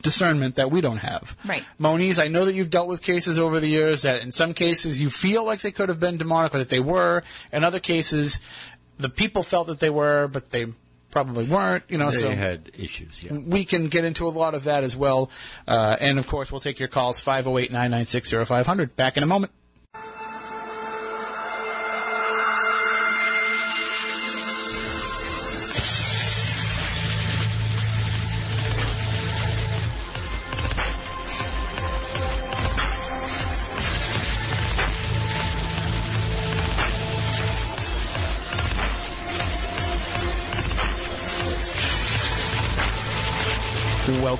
discernment that we don't have. Right. Moniz, I know that you've dealt with cases over the years that in some cases you feel like they could have been demonic or that they were. In other cases, the people felt that they were, but they probably weren't. You know, They so had issues, yeah. we can get into a lot of that as well. Uh, and of course, we'll take your calls 508 996 0500. Back in a moment.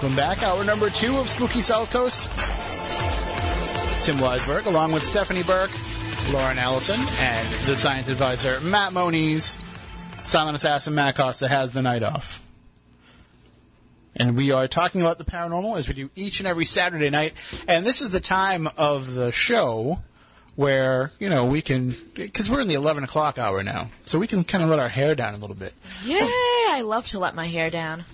Welcome back. Hour number two of Spooky South Coast. Tim Weisberg, along with Stephanie Burke, Lauren Allison, and the science advisor Matt Moniz. Silent Assassin Matt Costa has the night off. And we are talking about the paranormal as we do each and every Saturday night. And this is the time of the show where, you know, we can, because we're in the 11 o'clock hour now, so we can kind of let our hair down a little bit. Yay! I love to let my hair down.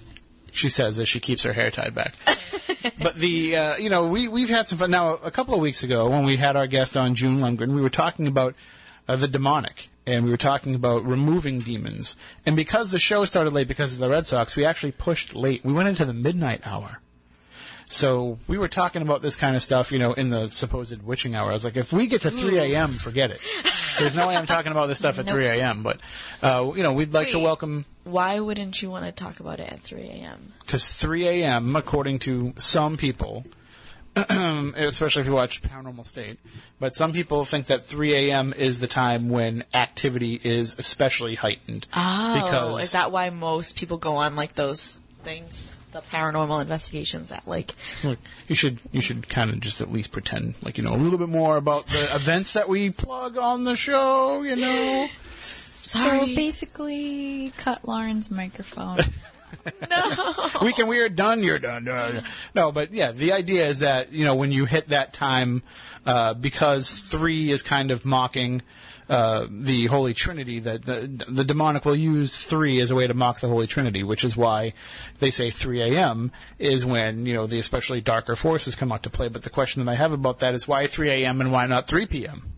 She says as she keeps her hair tied back. but the uh, you know we we've had some fun now. A couple of weeks ago, when we had our guest on June Lundgren, we were talking about uh, the demonic, and we were talking about removing demons. And because the show started late because of the Red Sox, we actually pushed late. We went into the midnight hour. So we were talking about this kind of stuff, you know, in the supposed witching hour. I was like, if we get to 3 a.m., forget it. There's no way I'm talking about this stuff at 3 a.m. But, uh, you know, we'd like to welcome Why wouldn't you want to talk about it at 3 a.m.? because 3 a.m., according to some people, especially if you watch Paranormal State, but some people think that 3 a.m. is the time when activity is especially heightened. Oh, because is that why most people go on like those things, the paranormal investigations at like? Look, you should you should kind of just at least pretend like you know a little bit more about the events that we plug on the show. You know, Sorry. So basically, cut Lauren's microphone. week and we're done. You're done. Uh, no, but yeah, the idea is that you know when you hit that time, uh, because three is kind of mocking uh, the Holy Trinity. That the, the demonic will use three as a way to mock the Holy Trinity, which is why they say 3 a.m. is when you know the especially darker forces come out to play. But the question that I have about that is why 3 a.m. and why not 3 p.m.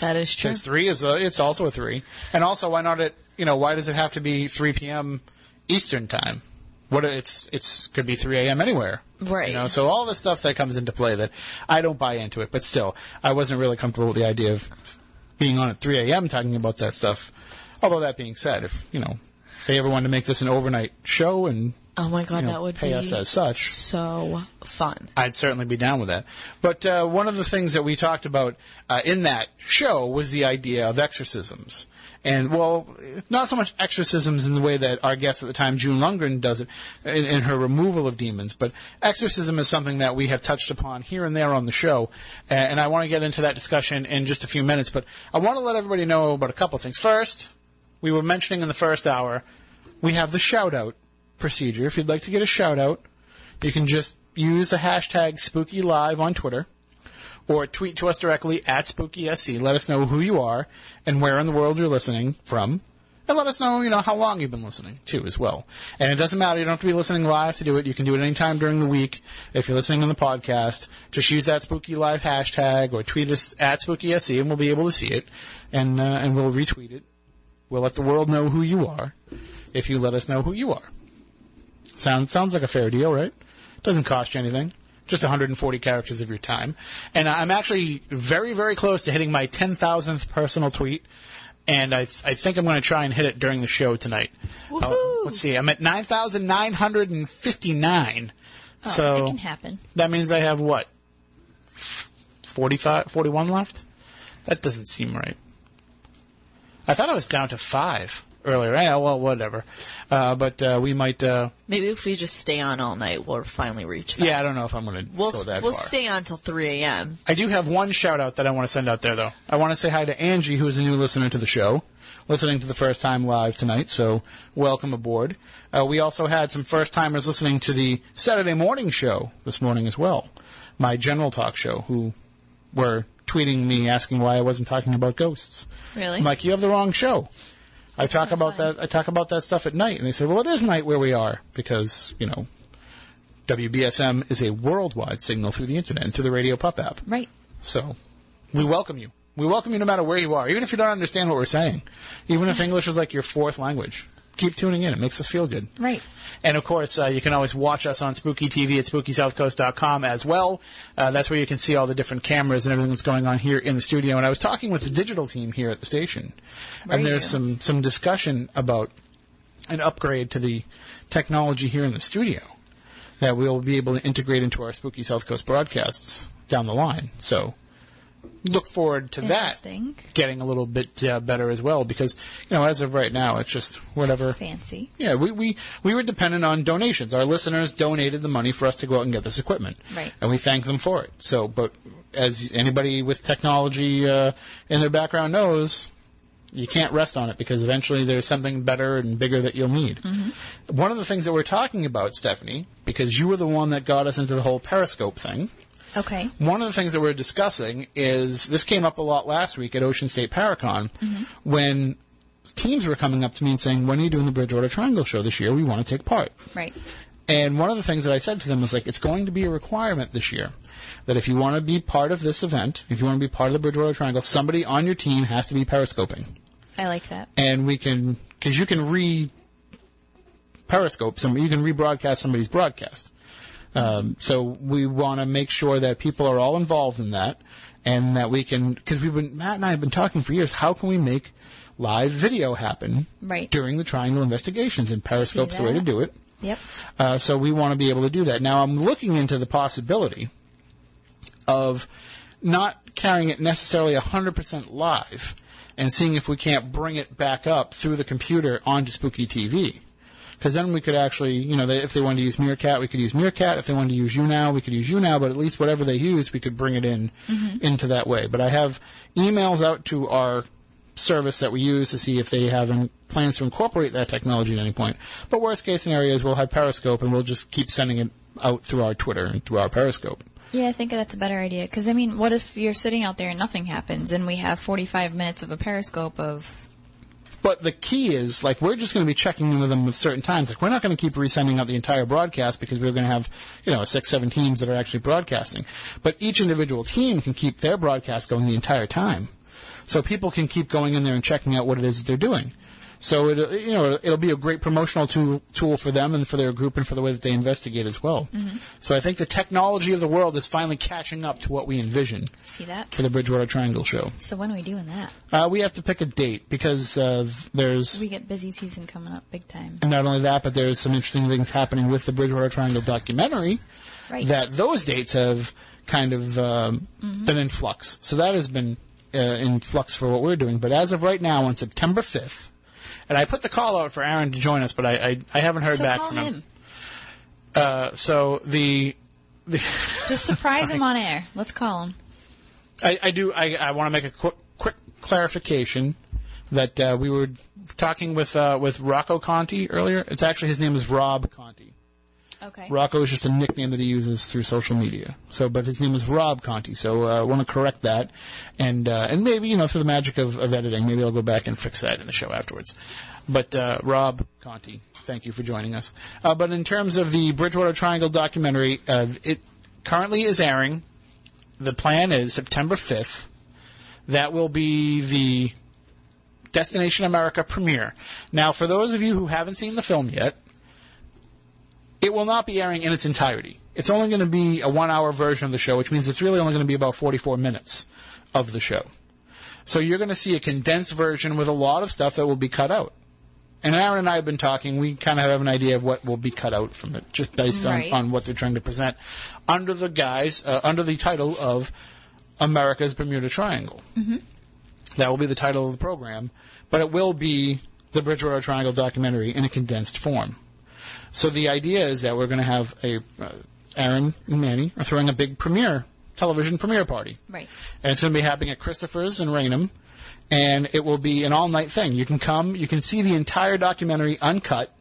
that is true. Because three is a, it's also a three, and also why not it? You know, why does it have to be 3 p.m. Eastern time? What it's it's could be 3 a.m. anywhere, Right. You know, so all the stuff that comes into play that I don't buy into it, but still, I wasn't really comfortable with the idea of being on at 3 a.m. talking about that stuff. Although that being said, if you know they ever wanted to make this an overnight show and Oh my god, you know, that would pay be us as such. so fun. I'd certainly be down with that. But uh, one of the things that we talked about uh, in that show was the idea of exorcisms. And, well, not so much exorcisms in the way that our guest at the time, June Lundgren, does it in, in her removal of demons, but exorcism is something that we have touched upon here and there on the show. And I want to get into that discussion in just a few minutes, but I want to let everybody know about a couple of things. First, we were mentioning in the first hour, we have the shout out procedure. If you'd like to get a shout out, you can just use the hashtag SpookyLive on Twitter or tweet to us directly at SpookySC. Let us know who you are and where in the world you're listening from. And let us know, you know, how long you've been listening too, as well. And it doesn't matter; you don't have to be listening live to do it. You can do it anytime during the week. If you're listening on the podcast, just use that Spooky Live hashtag or tweet us at SpookySC, and we'll be able to see it, and uh, and we'll retweet it. We'll let the world know who you are if you let us know who you are. Sounds sounds like a fair deal, right? Doesn't cost you anything. Just 140 characters of your time. And I'm actually very, very close to hitting my 10,000th personal tweet. And I, I think I'm going to try and hit it during the show tonight. Uh, let's see. I'm at 9,959. Oh, so it can happen. that means I have what? 45, 41 left? That doesn't seem right. I thought I was down to five earlier. Yeah, well, whatever. Uh, but uh, we might. Uh, Maybe if we just stay on all night, we'll finally reach that. yeah, I don't know if I'm going to We'll, we'll far. stay on till 3 a.m. I do have one shout out that I want to send out there, though. I want to say hi to Angie, who is a new listener to the show, listening to the first time live tonight. So welcome aboard. Uh, we also had some first timers listening to the Saturday morning show this morning as well, my general talk show, who were tweeting me asking why I wasn't talking about ghosts. Really? I'm like, you have the wrong show. I talk about fun. that. I talk about that stuff at night, and they say, "Well, it is night where we are because you know, WBSM is a worldwide signal through the internet and through the Radio Pup app. Right. So, we welcome you. We welcome you no matter where you are, even if you don't understand what we're saying, even if English is like your fourth language. Keep tuning in; it makes us feel good. Right. And of course, uh, you can always watch us on Spooky TV at SpookySouthCoast.com as well. Uh, that's where you can see all the different cameras and everything that's going on here in the studio. And I was talking with the digital team here at the station, and there's some some discussion about an upgrade to the technology here in the studio that we'll be able to integrate into our Spooky South Coast broadcasts down the line. So look forward to that getting a little bit uh, better as well because you know as of right now it's just whatever Fancy. yeah we, we we were dependent on donations our listeners donated the money for us to go out and get this equipment Right. and we thank them for it so but as anybody with technology uh, in their background knows you can't rest on it because eventually there's something better and bigger that you'll need. One of the things that we're talking about, Stephanie, because you were the one that got us into the whole Periscope thing, Okay. one of the things that we're discussing is this came up a lot last week at Ocean State Paracon mm-hmm. when teams were coming up to me and saying, "When are you doing the Bridgewater Triangle show this year? We want to take part." Right. And one of the things that I said to them was like, it's going to be a requirement this year that if you want to be part of this event, if you want to be part of the Bridgewater Triangle, somebody on your team has to be periscoping, I like that. and we can because you can re periscope some, you can rebroadcast somebody's broadcast. Um, so we want to make sure that people are all involved in that, and that we can because we've been Matt and I have been talking for years. How can we make live video happen Right. during the Triangle investigations? And Periscope's the way to do it. Yep. Uh, so we want to be able to do that. Now I'm looking into the possibility of not carrying it necessarily 100% live and seeing if we can't bring it back up through the computer onto Spooky TV. Because then we could actually, you know, they, if they wanted to use Meerkat, we could use Meerkat. If they wanted to use YouNow, we could use YouNow. But at least whatever they used, we could bring it in mm-hmm. into that way. But I have emails out to our service that we use to see if they have in, plans to incorporate that technology at any point. But worst case scenario is we'll have Periscope and we'll just keep sending it out through our Twitter and through our Periscope. Yeah, I think that's a better idea. Because, I mean, what if you're sitting out there and nothing happens and we have 45 minutes of a periscope of. But the key is, like, we're just going to be checking in with them at certain times. Like, we're not going to keep resending out the entire broadcast because we're going to have, you know, six, seven teams that are actually broadcasting. But each individual team can keep their broadcast going the entire time. So people can keep going in there and checking out what it is that they're doing. So it, you know, it'll be a great promotional tool, tool for them and for their group and for the way that they investigate as well. So I think the technology of the world is finally catching up to what we envision See that? for the Bridgewater Triangle show. So when are we doing that? Uh, we have to pick a date because uh, there's We get busy season coming up big time. and not only that, but there's some interesting things happening with the Bridgewater Triangle documentary. Right. That those dates have kind of um, been in flux. So that has been uh, in flux for what we're doing. But as of right now, on September 5th, and I put the call out for Aaron to join us, but I I, I haven't heard so back from him. him. Uh, so the Just surprise him on air. Let's call him. I, I do. I, I want to make a quick, quick clarification that uh, we were talking with uh, with Rocco Conti earlier. It's actually his name is Rob Conti. Okay. Rocco is just a nickname that he uses through social media. So, but his name is Rob Conti. So uh, I want to correct that, and uh, and maybe you know through the magic of, of editing, maybe I'll go back and fix that in the show afterwards. But uh, Rob Conti, thank you for joining us. Uh, but in terms of the Bridgewater Triangle documentary, uh, it currently is airing. The plan is September fifth. That will be the Destination America premiere. Now, for those of you who haven't seen the film yet, it will not be airing in its entirety. It's only going to be a one hour version of the show, which means it's really only going to be about 44 minutes of the show. So you're going to see a condensed version with a lot of stuff that will be cut out. And Aaron and I have been talking. We kind of have an idea of what will be cut out from it, just based Right. on, on what they're trying to present under the guise, uh, under the title of America's Bermuda Triangle. Mm-hmm. That will be the title of the program, but it will be the Bridgewater Triangle documentary in a condensed form. So the idea is that we're going to have a uh, Aaron and Manny are throwing a big premiere television premiere party, Right. and it's going to be happening at Christopher's in Raynham, and it will be an all night thing. You can come, you can see the entire documentary uncut,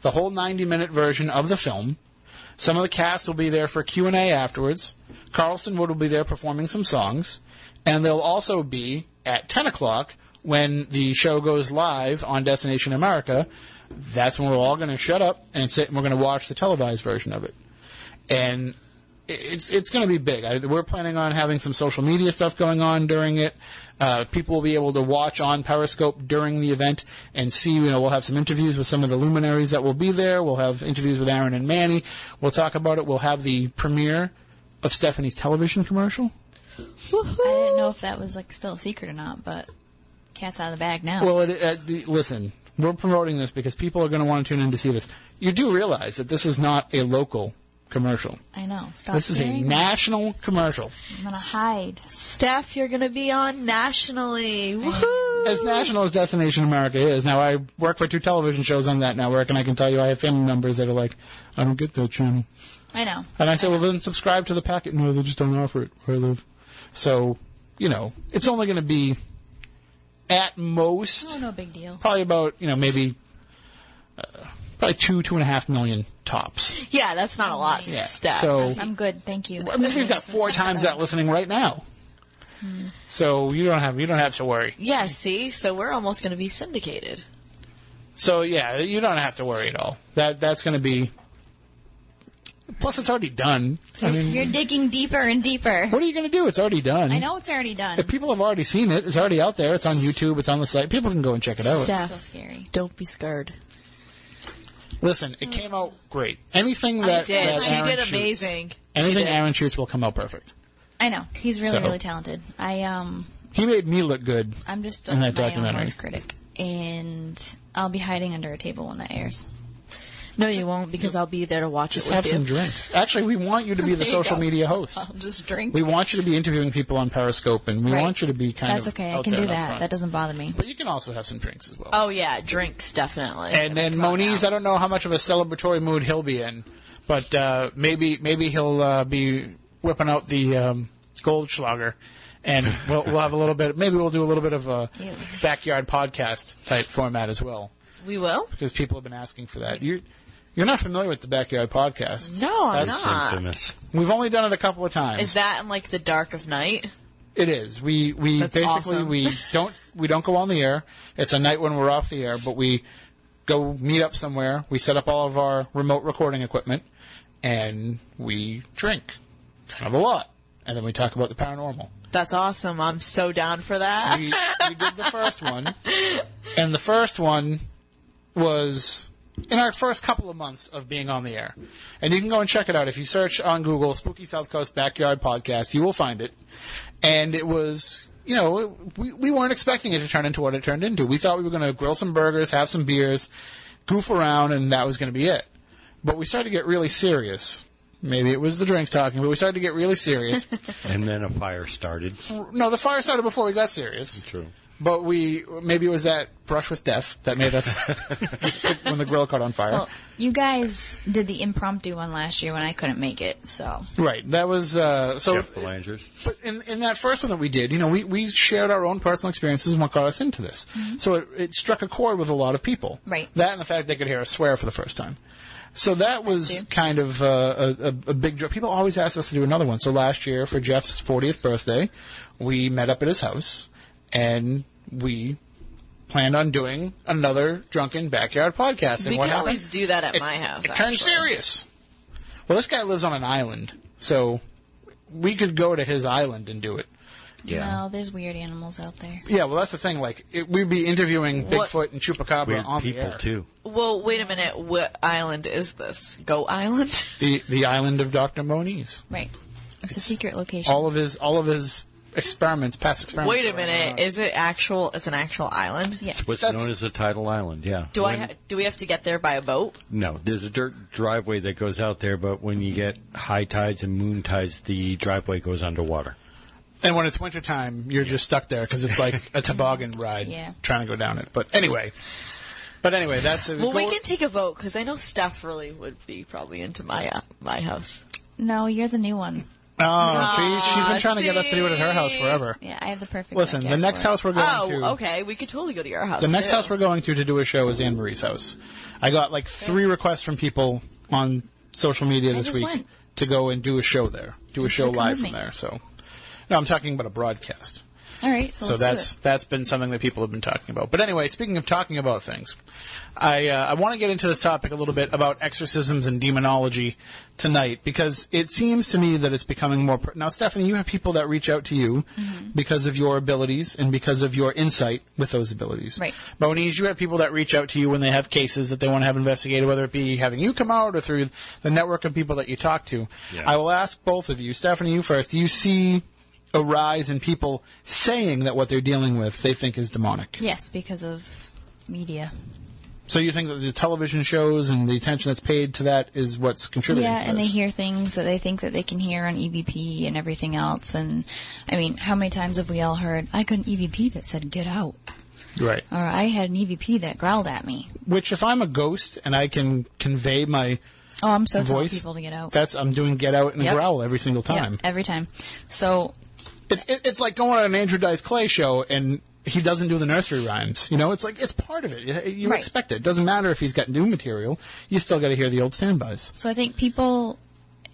the whole ninety minute version of the film. Some of the cast will be there for Q and A afterwards. Carlson Wood will be there performing some songs, and they'll also be at ten o'clock when the show goes live on Destination America. That's when we're all going to shut up and sit, and we're going to watch the televised version of it. And it's it's going to be big. I, we're planning on having some social media stuff going on during it. Uh, people will be able to watch on Periscope during the event and see. You know, we'll have some interviews with some of the luminaries that will be there. We'll have interviews with Aaron and Manny. We'll talk about it. We'll have the premiere of Stephanie's television commercial. I didn't know if that was like still a secret or not, but cat's out of the bag now. Well, it, uh, the, listen, we're promoting this because people are going to want to tune in to see this. You do realize that this is not a local commercial. I know. Stop This is a scaring me. national commercial. I'm gonna hide. Steph, you're gonna be on nationally. Woohoo! As national as Destination America is, now I work for two television shows on that network, and I can tell you I have family members that are like, I don't get that channel. I know. And I say, well, then subscribe to the packet. No, they just don't offer it where I live. So, you know, it's only going to be at most Oh, no big deal. probably about, you know, maybe uh, probably two, two and a half million tops. Yeah, that's not a lot, Yeah. Steph. So, I'm good, thank you. I mean, we've got four times that listening right now. So you don't have you don't have to worry. yeah, see, so we're almost gonna be syndicated. So yeah, you don't have to worry at all. That that's going to be. Plus, it's already done. I mean, You're digging deeper and deeper. what are you going to do? It's already done. I know it's already done. If people have already seen it, it's already out there. It's on YouTube. It's on the site. People can go and check it out. Steph. so scary. Don't be scared. Listen, it came out great. Anything that, did. that She Aaron did shoots- amazing. She anything did. Aaron shoots will come out perfect. I know. He's really, So- really talented. I um He made me look good. I'm just In my that own documentary. worst critic. And I'll be hiding under a table when that airs. No, you won't because I'll be there to watch Just it with have you. some drinks. Actually, we want you to be the social go. media host. I'll just drink. We want you to be interviewing people on Periscope, and we Right. want you to be kind That's of That's okay. I can do that. That doesn't bother me. But you can also have some drinks as well. Oh yeah, drinks definitely. And then Come Moniz. I don't know how much of a celebratory mood he'll be in, but uh, maybe maybe he'll uh, be whipping out the um, Goldschlager, and we'll we'll have a little bit. Maybe we'll do a little bit of a backyard podcast type format as well, we will. because people have been asking for that. You you're not familiar with the backyard podcast? No, I'm That's not. Infamous. We've only done it a couple of times. Is that in like the dark of night? It is. We we That's basically awesome. we don't we don't go on the air. It's a night when we're off the air, but we go meet up somewhere. We set up all of our remote recording equipment, and we drink, kind of a lot, and then we talk about the paranormal. That's awesome. I'm so down for that. We, we did the first one, and the first one was in our first couple of months of being on the air. And you can go and check it out. If you search on Google Spooky South Coast Backyard Podcast, you will find it. And it was, you know, we, we weren't expecting it to turn into what it turned into. We thought we were going to grill some burgers, have some beers, goof around, and that was going to be it. But we started to get really serious. Maybe it was the drinks talking, but we started to get really serious. And then a fire started. no, the fire started before we got serious. True. But we maybe it was that brush with death that made us when the grill caught on fire. Well, you guys did the impromptu one last year when I couldn't make it, so right. That was uh, so. Jeff Belanger's. But in in that first one that we did, you know, we we shared our own personal experiences and what got us into this. So it, it struck a chord with a lot of people. Right. That and the fact they could hear us swear for the first time. So that was kind of uh, a, a, a big draw. People always ask us to do another one. So last year for Jeff's 40th birthday, we met up at his house and we planned on doing another drunken backyard podcast. And we what can happened? always do that at it, my house. It turned serious. Well, this guy lives on an island, so we could go to his island and do it. Yeah. no, there's weird animals out there. Yeah, well, that's the thing. Like, it, we'd be interviewing What- Bigfoot and Chupacabra Weird on the people air. too. Well, wait a minute. What island is this? Go Island? The the island of Doctor Moniz. Right. It's a secret location. All of his all of his experiments, past experiments. Wait a minute. uh, Is it actual? It's an actual island. yes. What's That's- known as the tidal island, yeah. Do I? When- Ha- do we have to get there by a boat? No, there's a dirt driveway that goes out there, but when you get high tides and moon tides, the driveway goes underwater. and when it's wintertime, you're just stuck there because it's like a toboggan ride, Yeah. trying to go down it. But anyway, but anyway, that's a, Well, we go- can take a boat because I know Steph really would be probably into my uh, my house. No, you're the new one. Oh, see, she's been trying to get us to do it at her house forever. Yeah, I have the perfect. Listen, the next house we're going to. Oh, to. okay. We could totally go to your house. The next too. house we're going to to do a show is Anne Marie's house. I got like three requests from people on social media this week went. to go and do a show there, do a show live from me. there. So, no, I'm talking about a broadcast. All right, so, So let's that's do that's been something that people have been talking about. But anyway, speaking of talking about things, I uh, I want to get into this topic a little bit about exorcisms and demonology tonight because it seems to me that it's becoming more. Pr- now, Stephanie, you have people that reach out to you Mm-hmm. because of your abilities and because of your insight with those abilities. Right. Moniz, you have people that reach out to you when they have cases that they want to have investigated, whether it be having you come out or through the network of people that you talk to. Yeah. I will ask both of you, Stephanie, you first. Do you see a rise in people saying that what they're dealing with they think is demonic? Yes, because of media. So you think that the television shows and the attention that's paid to that is what's contributing? Yeah, and they hear things that they think that they can hear on EVP and everything else. And I mean, how many times have we all heard, I got an EVP that said, get out? right. Or I had an EVP that growled at me. Which, if I'm a ghost and I can convey my Oh, I'm so telling voice, people to get out. that's I'm doing get out and Yep. growl every single Yep, time. every time. So, It's it, it's like going on an Andrew Dice Clay show and he doesn't do the nursery rhymes. You know, it's like it's part of it. You, you Right. expect it. It doesn't matter if he's got new material. You still got to hear the old standbys. so I think people,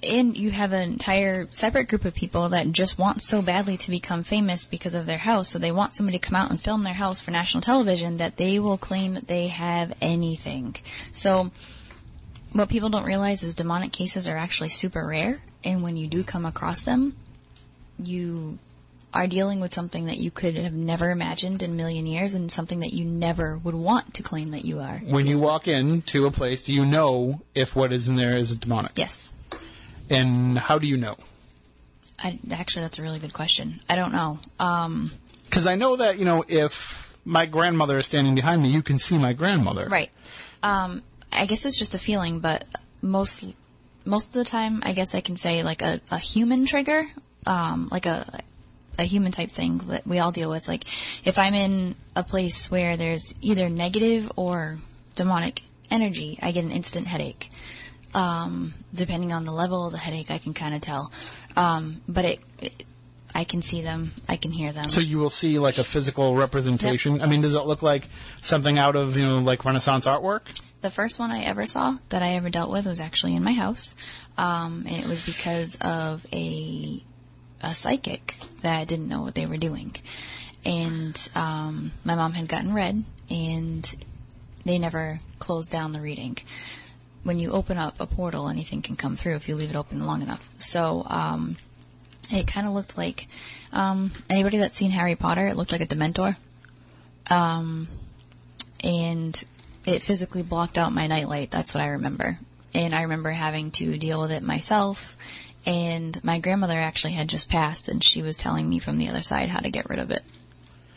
and you have an entire separate group of people that just want so badly to become famous because of their house. So they want somebody to come out and film their house for national television that they will claim that they have anything. So what people don't realize is demonic cases are actually super rare. And when you do come across them, you are dealing with something that you could have never imagined in a million years and something that you never would want to claim that you are. When you walk into a place, do you know if what is in there is demonic? Yes. And how do you know? I, actually, that's a really good question. I don't know. Um, Because I know that you know if my grandmother is standing behind me, you can see my grandmother. right. Um, I guess it's just a feeling, but most most of the time, I guess I can say like a, a human trigger, um, like a a human type thing that we all deal with. Like if I'm in a place where there's either negative or demonic energy, I get an instant headache. Um, depending on the level of the headache, I can kind of tell. Um, but it, it, I can see them, I can hear them. So you will see like a physical representation. I mean, does it look like something out of you know like Renaissance artwork? The first one I ever saw that I ever dealt with was actually in my house, um, and it was because of a a psychic that didn't know what they were doing, and um, my mom had gotten read, and they never closed down the reading. When you open up a portal, anything can come through if you leave it open long enough. So um, it kind of looked like um, anybody that's seen Harry Potter. It looked like a Dementor. Um, and it physically blocked out my nightlight. That's what I remember. And I remember having to deal with it myself. And my grandmother actually had just passed, and she was telling me from the other side how to get rid of it.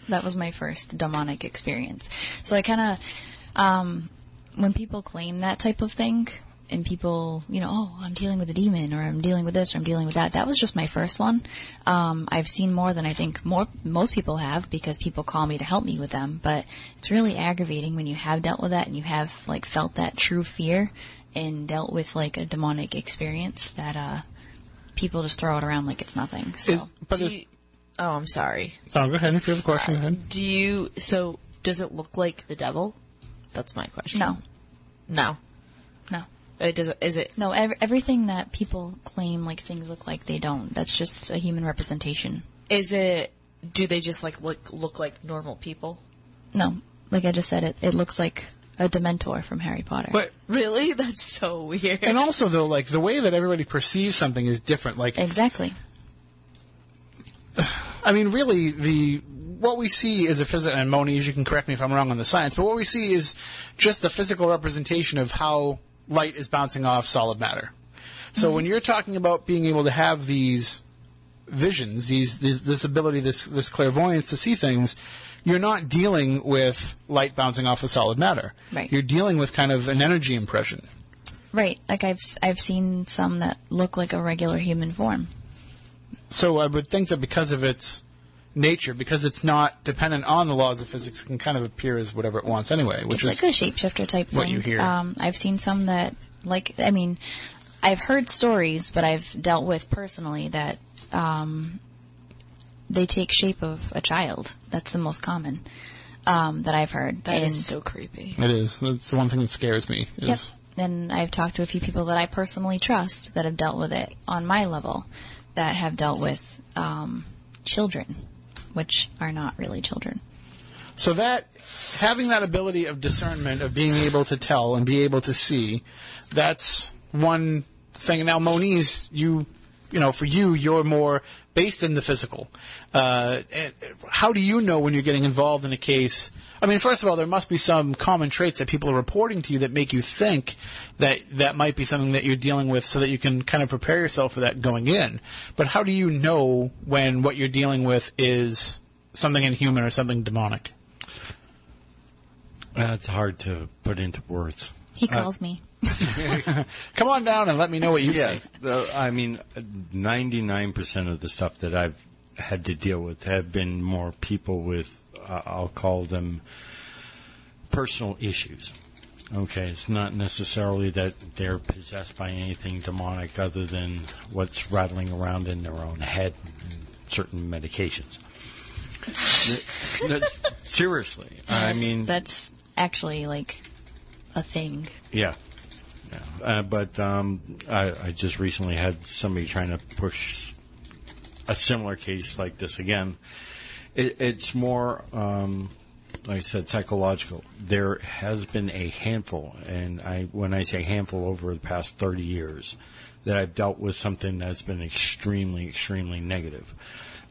That was my first demonic experience. So I kind of, um, when people claim that type of thing, and people, you know, oh, I'm dealing with a demon, or I'm dealing with this, or I'm dealing with that. That was just my first one. Um, I've seen more than I think more most people have because people call me to help me with them. But it's really aggravating when you have dealt with that and you have like felt that true fear and dealt with like a demonic experience that uh, people just throw it around like it's nothing. So Is, but Do you, oh, I'm sorry. so go ahead if you have a question. go uh, ahead. Do you? So does it look like the devil? That's my question. no, No. no. Uh, it does. Is it? No, ev- everything that people claim like things look like they don't. That's just a human representation. Is it? Do they just like look look like normal people? No, like I just said, it it looks like a Dementor from Harry Potter. But Really? That's so weird. and also though, like the way that everybody perceives something is different. Like exactly. I mean, really, the what we see is a physical. And Moniz, you can correct me if I'm wrong on the science, but what we see is just the physical representation of how light is bouncing off solid matter. So mm-hmm. when you're talking about being able to have these visions, these, these this ability, this this clairvoyance to see things, you're not dealing with light bouncing off of solid matter. Right. You're dealing with kind of an energy impression. Right. Like I've I've seen some that look like a regular human form. So I would think that because of its nature, because it's not dependent on the laws of physics, it can kind of appear as whatever it wants anyway, which it's is like a shapeshifter type thing. what you hear. Um, I've seen some that like I mean, I've heard stories, but I've dealt with personally that um, they take shape of a child. That's the most common um, that I've heard. That and, is so creepy. it is. That's the one thing that scares me. Is Yep. And I've talked to a few people that I personally trust that have dealt with it on my level, that have dealt with um, children, which are not really children. So that having that ability of discernment, of being able to tell and be able to see, that's one thing. Now, Moniz, you, you know, for you, you're more based in the physical. Uh, and how do you know when you're getting involved in a case? I mean, first of all, there must be some common traits that people are reporting to you that make you think that that might be something that you're dealing with, so that you can kind of prepare yourself for that going in. But how do you know when what you're dealing with is something inhuman or something demonic? That's hard to put into words. He calls me. Come on down and let me know what you Yeah, see. the, I mean, ninety-nine percent of the stuff that I've had to deal with have been more people with, uh, I'll call them, personal issues. Okay, it's not necessarily that they're possessed by anything demonic other than what's rattling around in their own head and certain medications. That- that- seriously, I mean, that's actually like a thing. yeah. Uh, but um, I, I just recently had somebody trying to push a similar case like this again. It, it's more, um, like I said, psychological. There has been a handful, and I when I say handful over the past 30 years, that I've dealt with something that's been extremely, extremely negative.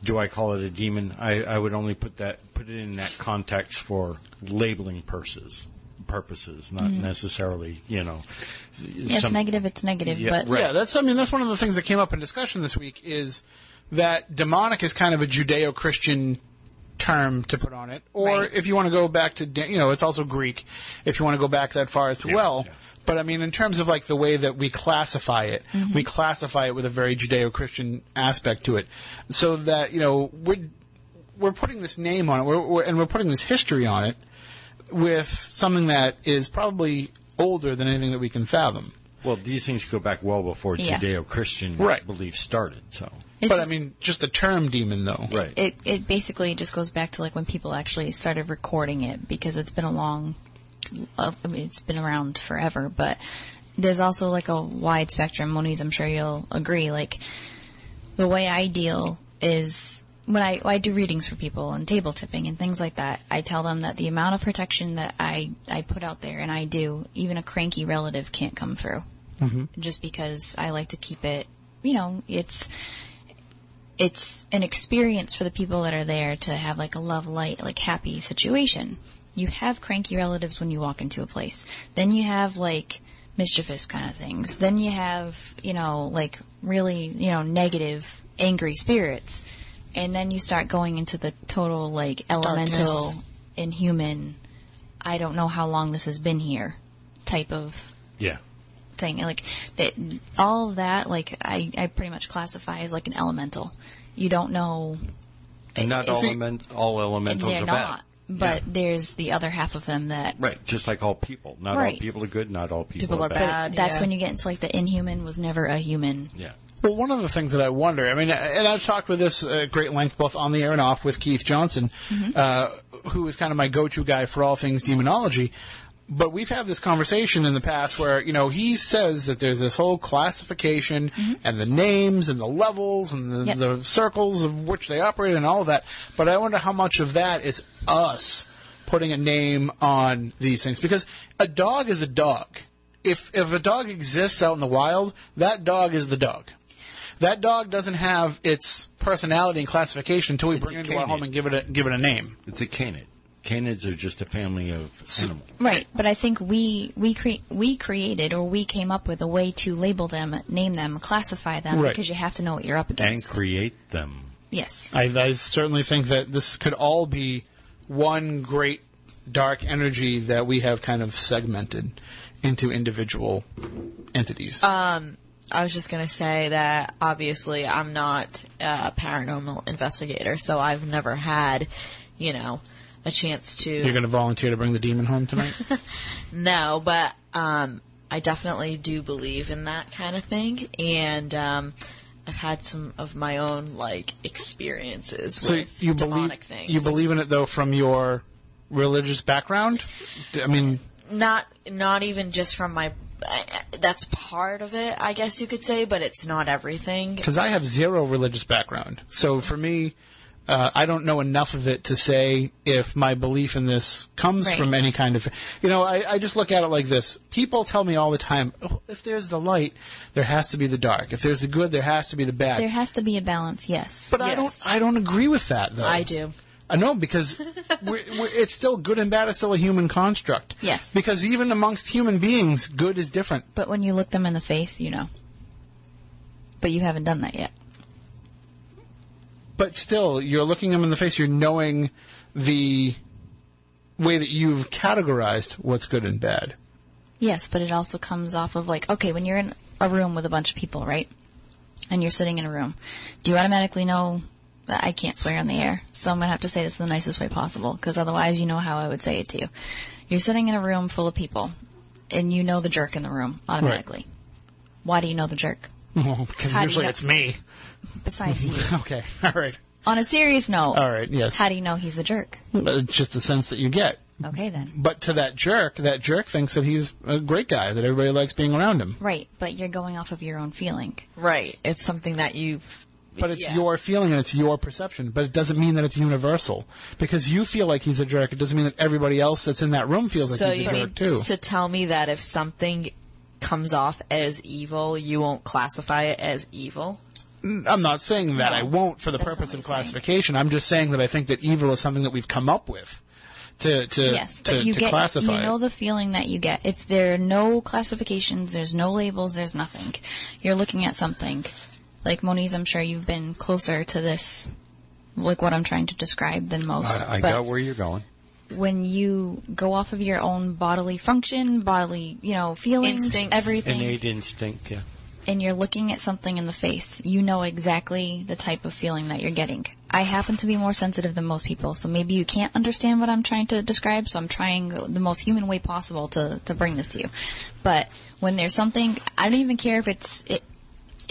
Do I call it a demon? I, I would only put that put it in that context for labeling purposes purposes, not necessarily, you know. Yeah, it's negative. It's negative, Yeah, but right. Yeah, that's. I mean, that's one of the things that came up in discussion this week is that demonic is kind of a Judeo-Christian term to put on it, or Right. if you want to go back to, you know, it's also Greek. If you want to go back that far as Yeah, well. yeah. But I mean, in terms of like the way that we classify it, Mm-hmm. we classify it with a very Judeo-Christian aspect to it, so that you know we're we're putting this name on it, we're, we're, and we're putting this history on it with something that is probably older than anything that we can fathom. Well, these things go back well before Yeah. Judeo-Christian Right. beliefs started. So, it's but just- I mean, just the term demon, though. right. it it basically just goes back to like when people actually started recording it because it's been a long uh, I mean, it's been around forever but there's also like a wide spectrum moniz i'm sure you'll agree like the way i deal is when I, I do readings for people and table tipping and things like that, I tell them that the amount of protection that I, I put out there and I do, even a cranky relative can't come through. Mm-hmm. Just because I like to keep it, you know, it's, it's an experience for the people that are there to have like a love, light, like happy situation. You have cranky relatives when you walk into a place. Then you have like mischievous kind of things. Then you have, you know, like really, you know, negative, angry spirits. And then you start going into the total like elemental, Darkness. inhuman, I don't know how long this has been here type of yeah. thing. Like that, all of that, like I, I pretty much classify as like an elemental. You don't know. And not all, See- element, all elementals they're are not, bad. but Yeah. there's the other half of them that. Right, just like all people. Not all people are good, not all people, People are But bad. that's yeah. when you get into like the inhuman was never a human. Yeah. Well, one of the things that I wonder, I mean, and I've talked with this at great length, both on the air and off, with Keith Johnson, uh, who is kind of my go-to guy for all things demonology. But we've had this conversation in the past where, you know, he says that there's this whole classification and the names and the levels and the, Yep. the circles of which they operate and all of that. But I wonder how much of that is us putting a name on these things. Because a dog is a dog. If, if a dog exists out in the wild, that dog is the dog. That dog doesn't have its personality and classification until we It's bring a it into our canid. home and give it a give it a name. It's a canid. Canids are just a family of animals. Right, but I think we we cre- we created or we came up with a way to label them, name them, classify them Right. because you have to know what you're up against. And against. create them. yes. I, I certainly think that this could all be one great dark energy that we have kind of segmented into individual entities. Um, I was just gonna say that obviously I'm not a paranormal investigator, so I've never had, you know, a chance to You're going to volunteer to bring the demon home tonight? No, but um, I definitely do believe in that kind of thing, and um, I've had some of my own like experiences so with you believe demonic things. you believe in it though from your religious background? I mean, not not even just from my. I- I- That's part of it, I guess you could say, but it's not everything. because I have zero religious background. So for me, uh, I don't know enough of it to say if my belief in this comes Right. from any kind of. You know, I, I just look at it like this. People tell me all the time, oh, if there's the light, there has to be the dark. If there's the good, there has to be the bad. There has to be a balance, yes. but I don't. I don't agree with that though. I do. I know because we're, we're, it's still good and bad is still a human construct. Yes. Because even amongst human beings, good is different. But when you look them in the face, you know. But you haven't done that yet. but still, you're looking them in the face. You're knowing the way that you've categorized what's good and bad. Yes, but it also comes off of like, okay, when you're in a room with a bunch of people, right? And you're sitting in a room, do you automatically know that I can't swear on the air? So I'm gonna have to say this the nicest way possible, because otherwise you know how I would say it to you. You're sitting in a room full of people, and you know the jerk in the room automatically. Right. Why do you know the jerk? because How do you usually know- it's me. Besides you. Okay, all right. On a serious note, All right, yes. how do you know he's the jerk? But It's just the sense that you get. Okay then. But to that jerk, that jerk thinks that he's a great guy, that everybody likes being around him. Right, but you're going off of your own feeling. Right. It's something that you've. But it's yeah. your feeling and it's your perception. But it doesn't mean that it's universal. Because you feel like he's a jerk, it doesn't mean that everybody else that's in that room feels like so he's a jerk too. to tell me that if something comes off as evil, you won't classify it as evil? I'm not saying that No, I won't for the purpose of I'm saying. classification. I'm just saying that I think that evil is something that we've come up with to to yes, but to, you to get classify you know the feeling that you get. If there are no classifications, there's no labels, there's nothing. You're looking at something. Like Moniz, I'm sure you've been closer to this like what I'm trying to describe than most. I, I got where you're going. when you go off of your own bodily function, bodily, you know, feelings, Instincts. everything, Innate instinct, yeah. and you're looking at something in the face, you know exactly the type of feeling that you're getting. I happen to be more sensitive than most people, so maybe you can't understand what I'm trying to describe, so I'm trying the most human way possible to, to bring this to you. But when there's something, I don't even care if it's, it,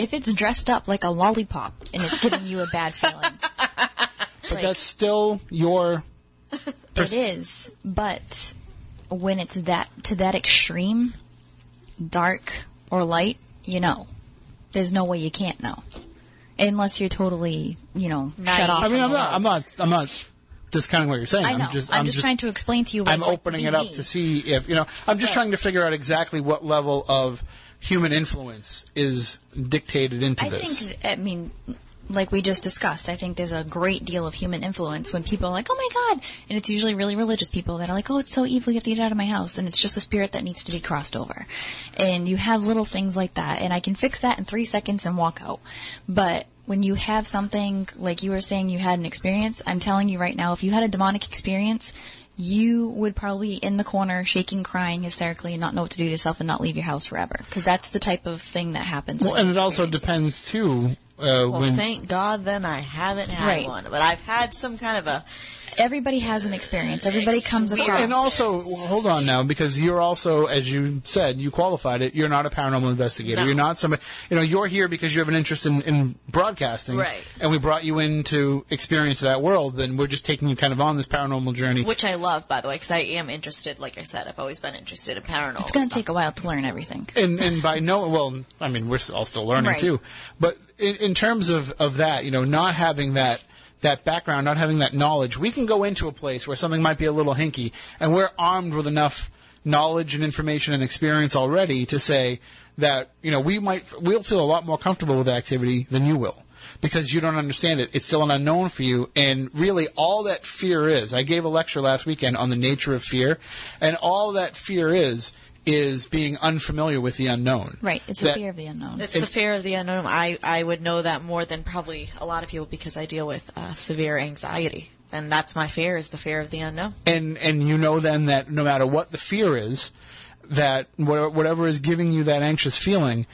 if it's dressed up like a lollipop and it's giving you a bad feeling. but that's still your It is, but when it's that to that extreme, dark or light, you know, there's no way you can't know, unless you're totally, you know, Naive. shut off. I mean, I'm not, I'm not, I'm not discounting what you're saying. I know. I'm just, I'm just trying to explain to you. What I'm it's like opening be it up to see if you know. I'm just Right. trying to figure out exactly what level of human influence is dictated into this. I this. think, I mean, like we just discussed, I think there's a great deal of human influence when people are like, oh my god, and it's usually really religious people that are like, oh, it's so evil, you have to get out of my house, and it's just a spirit that needs to be crossed over. And you have little things like that, and I can fix that in three seconds and walk out. But when you have something, like you were saying you had an experience, I'm telling you right now, if you had a demonic experience, you would probably be in the corner, shaking, crying hysterically, and not know what to do with yourself and not leave your house forever. Because that's the type of thing that happens. well, and it also depends too. Uh, Well, when thank God then I haven't had Right. one, but I've had some kind of a. everybody has an experience. Everybody It's comes weird. across. And also, well, hold on now, because you're also, as you said, you qualified it. You're not a paranormal investigator. No. You're not somebody. You know, you're here because you have an interest in, in broadcasting, Right. And we brought you in to experience that world. And we're just taking you kind of on this paranormal journey. Which I love, by the way, because I am interested. Like I said, I've always been interested in paranormal. it's going to take a while to learn everything. and and by no well i mean we're all still learning Right. too but in, in terms of of that you know not having that that background not having that knowledge we can go into a place where something might be a little hinky and we're armed with enough knowledge and information and experience already to say that you know we might we'll feel a lot more comfortable with the activity than you will because you don't understand it. It's still an unknown for you. And really, all that fear is, I gave a lecture last weekend on the nature of fear, and all that fear is, is being unfamiliar with the unknown. Right. It's the fear of the unknown. It's the fear of the unknown. I, I would know that more than probably a lot of people because I deal with uh, severe anxiety. And that's my fear is the fear of the unknown. and and you know then that no matter what the fear is, that whatever, whatever is giving you that anxious feeling,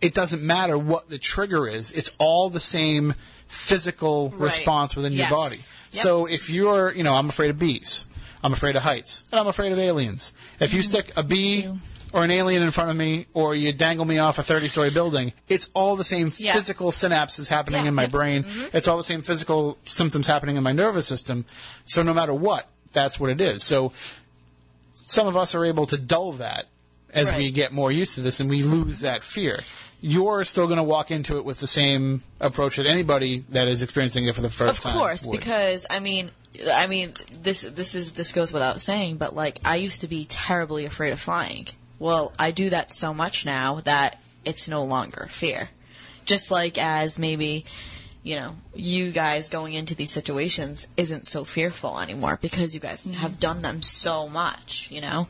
it doesn't matter what the trigger is. It's all the same physical Right. response within Yes. your body. Yep. So if you're, you know, I'm afraid of bees, I'm afraid of heights, and I'm afraid of aliens. If you mm-hmm. stick a bee or an alien in front of me, or you dangle me off a 30-story building, it's all the same Yeah. physical synapses happening Yeah, in my brain. Mm-hmm. It's all the same physical symptoms happening in my nervous system. So no matter what, that's what it is. So some of us are able to dull that as we get more used to this and we lose that fear. You're still going to walk into it with the same approach that anybody that is experiencing it for the first Of time. Of course, would. because I mean, I mean, this this is this goes without saying, but like I used to be terribly afraid of flying. Well, I do that so much now that it's no longer fear. Just like as maybe, you know, you guys going into these situations isn't so fearful anymore because you guys have mm-hmm. done them so much, you know,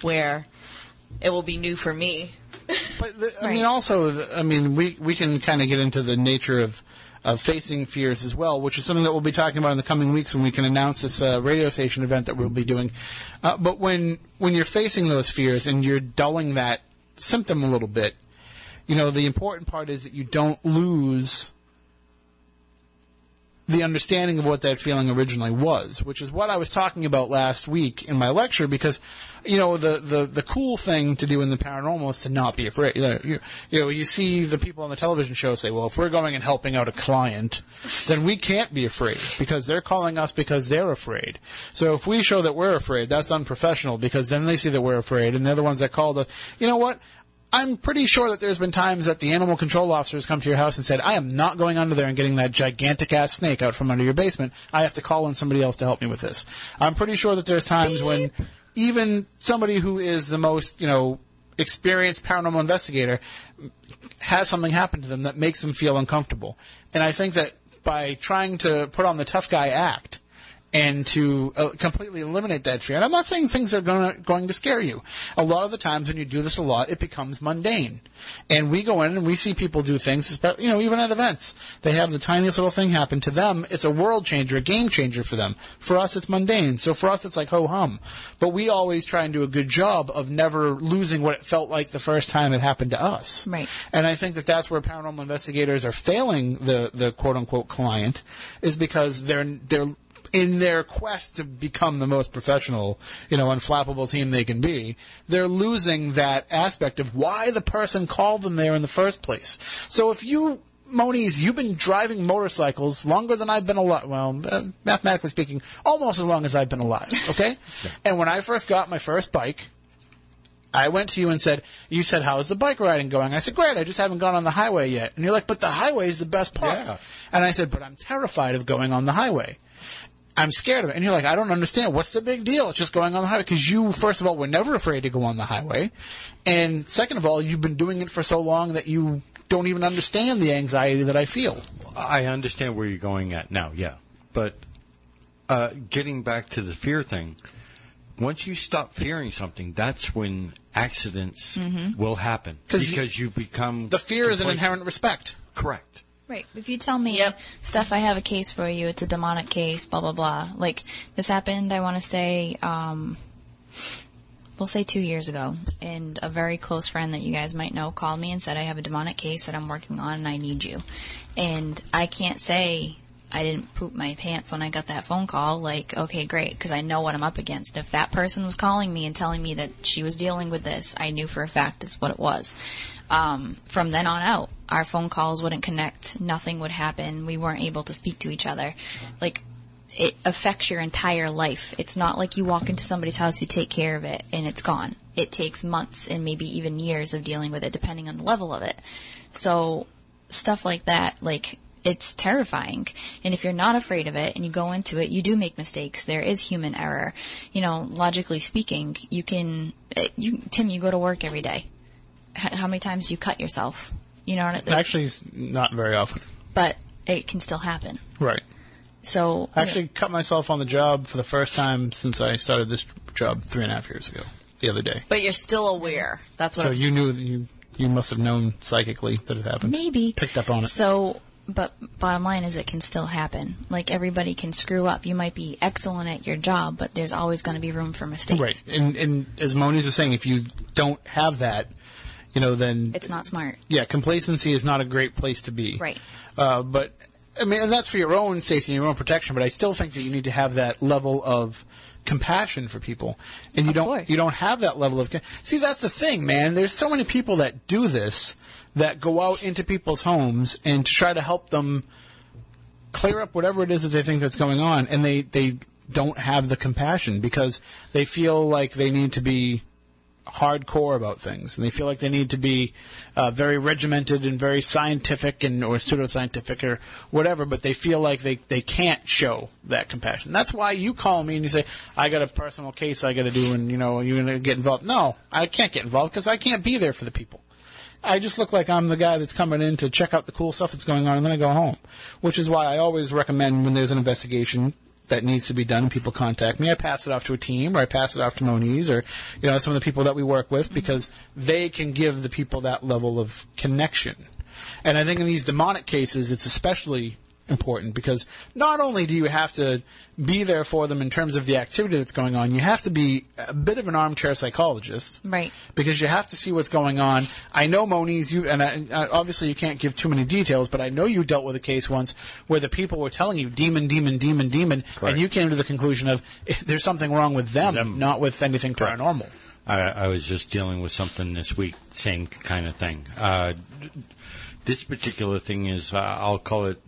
where it will be new for me. But the, I Right. mean, also, I mean, we we can kind of get into the nature of of facing fears as well, which is something that we'll be talking about in the coming weeks when we can announce this uh, radio station event that we'll be doing. Uh, but when when you're facing those fears and you're dulling that symptom a little bit, you know the important part is that you don't lose the understanding of what that feeling originally was, which is what I was talking about last week in my lecture. Because, you know, the the, the cool thing to do in the paranormal is to not be afraid. You know, you, you know, you see the people on the television show say, "Well, if we're going and helping out a client, then we can't be afraid because they're calling us because they're afraid." So if we show that we're afraid, that's unprofessional because then they see that we're afraid, and they're the ones that called us. You know what? I'm pretty sure that there's been times that the animal control officers come to your house and said, I am not going under there and getting that gigantic ass snake out from under your basement. I have to call in somebody else to help me with this. I'm pretty sure that there's times when even somebody who is the most, you know, experienced paranormal investigator has something happen to them that makes them feel uncomfortable. And I think that by trying to put on the tough guy act, and to uh, completely eliminate that fear. And I'm not saying things are gonna, going to scare you. A lot of the times when you do this a lot, it becomes mundane. And we go in and we see people do things, you know, even at events. They have the tiniest little thing happen. To them, it's a world changer, a game changer for them. For us, it's mundane. So for us, it's like ho hum. But we always try and do a good job of never losing what it felt like the first time it happened to us. Right. And I think that that's where paranormal investigators are failing the, the quote unquote client is because they're, they're, in their quest to become the most professional, you know, unflappable team they can be, they're losing that aspect of why the person called them there in the first place. So if you Moniz, you've been driving motorcycles longer than I've been alive. Well, uh, mathematically speaking, almost as long as I've been alive. Okay, and when I first got my first bike, I went to you and said, you said, how's the bike riding going? I said, great, I just haven't gone on the highway yet. And you're like, but the highway is the best part. Yeah. And I said, but I'm terrified of going on the highway. I'm scared of it. And you're like, I don't understand. What's the big deal? It's just going on the highway. Because you, first of all, were never afraid to go on the highway. And second of all, you've been doing it for so long that you don't even understand the anxiety that I feel. I understand where you're going at now, yeah. But uh, getting back to the fear thing, once you stop fearing something, that's when accidents will happen. because you, become The fear is an inherent respect. correct. Right. If you tell me, Yep. Steph, I have a case for you. It's a demonic case. Blah blah blah. Like this happened. I want to say, um, we'll say two years ago, and a very close friend that you guys might know called me and said, "I have a demonic case that I'm working on, and I need you." And I can't say I didn't poop my pants when I got that phone call. Like, okay, great, because I know what I'm up against. If that person was calling me and telling me that she was dealing with this, I knew for a fact it's what it was. Um, from then on out, our phone calls wouldn't connect. Nothing would happen. We weren't able to speak to each other. Like, it affects your entire life. It's not like you walk into somebody's house, you take care of it, and it's gone. It takes months and maybe even years of dealing with it, depending on the level of it. So, stuff like that, like, it's terrifying. And if you're not afraid of it and you go into it, you do make mistakes. There is human error. You know, logically speaking, you can, eh, you, Tim, you go to work every day. H- how many times do you cut yourself? You know, what I- Actually, it's not very often. but it can still happen. Right. So, I actually cut myself on the job for the first time since I started this job three and a half years ago. The other day. But you're still aware. That's what So I'm you knew you you must have known psychically that it happened. Maybe. picked up on it. So, but bottom line is it can still happen. Like everybody can screw up. You might be excellent at your job, but there's always going to be room for mistakes. Right. And and as Moniz was saying, if you don't have that, you know, then It's not smart. yeah, complacency is not a great place to be. Right. Uh, but I mean, and that's for your own safety and your own protection. But I still think that you need to have that level of compassion for people, and you Of don't. course. You don't have that level of. See, that's the thing, man. There's so many people that do this that go out into people's homes and to try to help them clear up whatever it is that they think that's going on, and they they don't have the compassion because they feel like they need to be hardcore about things, and they feel like they need to be uh, very regimented and very scientific and or pseudoscientific or whatever. But they feel like they they can't show that compassion. That's why you call me and you say, "I got a personal case I got to do," and you know you're gonna get involved. No, I can't get involved because I can't be there for the people. I just look like I'm the guy that's coming in to check out the cool stuff that's going on, and then I go home. Which is why I always recommend when there's an investigation that needs to be done and people contact me, I pass it off to a team or I pass it off to Moniz or you know some of the people that we work with mm-hmm. because they can give the people that level of connection. And I think in these demonic cases, it's especially important because not only do you have to be there for them in terms of the activity that's going on, you have to be a bit of an armchair psychologist. Right. Because you have to see what's going on. I know Moniz, you and I, obviously you can't give too many details, but I know you dealt with a case once where the people were telling you demon, demon, demon, demon, Correct. and you came to the conclusion of there's something wrong with them, Them. not with anything paranormal. I, I was just dealing with something this week, same kind of thing. Uh, this particular thing is, uh, I'll call it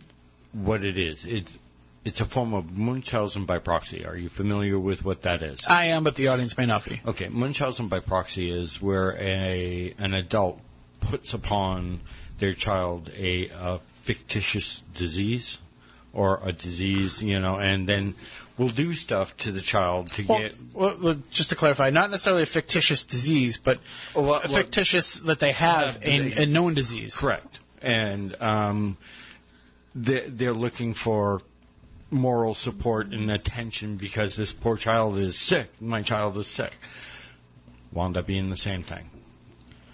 what it is. It's it's a form of Munchausen by proxy. Are you familiar with what that is? I am, but the audience may not be. Okay, Munchausen by proxy is where a an adult puts upon their child a, a fictitious disease or a disease, you know, and then will do stuff to the child to Well, get well, well, just to clarify, not necessarily a fictitious disease, but Well, fictitious that they have Have a, a known disease. Correct. And um, they're, looking for moral support and attention because this poor child is sick. My child is sick. Wound up being the same thing.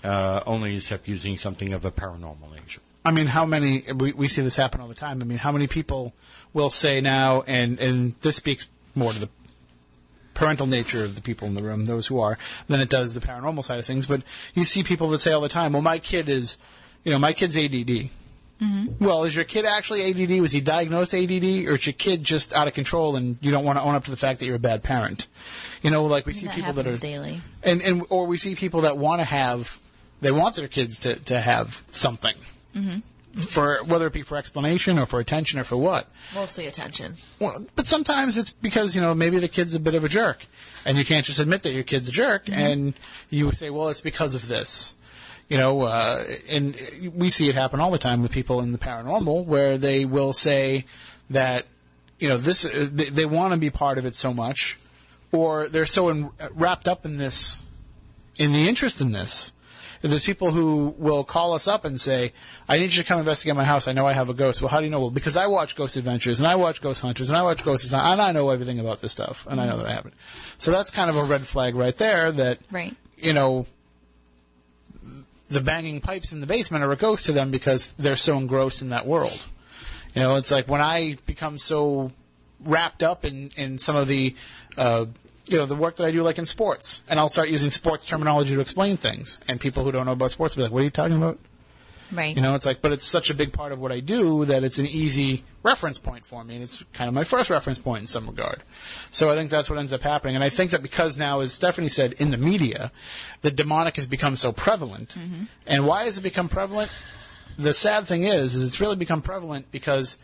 Uh, only except using something of a paranormal nature. I mean, how many we, we see this happen all the time. I mean, how many people will say now, and and this speaks more to the parental nature of the people in the room, those who are, than it does the paranormal side of things. But you see people that say all the time, "Well, my kid is, you know, my kid's ADD." Mm-hmm. Well, is your kid actually ADD? Was he diagnosed ADD, or is your kid just out of control and you don't want to own up to the fact that you're a bad parent? You know, like we see that people that are daily. and and or we see people that want to have they want their kids to to have something. Mm-hmm. For whether it be for explanation or for attention or for what. Mostly attention. well, but sometimes it's because you know maybe the kid's a bit of a jerk. And you can't just admit that your kid's a jerk. Mm-hmm. And you say well it's because of this you know uh, and we see it happen all the time with people in the paranormal where they will say that you know this uh, they, they want to be part of it so much or they're so in, wrapped up in this in the interest in this there's people who will call us up and say, I need you to come investigate my house. I know I have a ghost. Well, how do you know? Well, because I watch Ghost Adventures and I watch Ghost Hunters and I watch Ghost and I know everything about this stuff and I know that I haven't. So that's kind of a red flag right there that, Right. you know, the banging pipes in the basement are a ghost to them because they're so engrossed in that world. You know, it's like when I become so wrapped up in, in some of the, uh, you know, the work that I do, like in sports, and I'll start using sports terminology to explain things, and people who don't know about sports will be like, "What are you talking about?" Right. You know, it's like, but it's such a big part of what I do that it's an easy reference point for me, and it's kind of my first reference point in some regard. So I think that's what ends up happening, and I think that because now, as Stephanie said, in the media, the demonic has become so prevalent, mm-hmm. and why has it become prevalent? The sad thing is, is it's really become prevalent because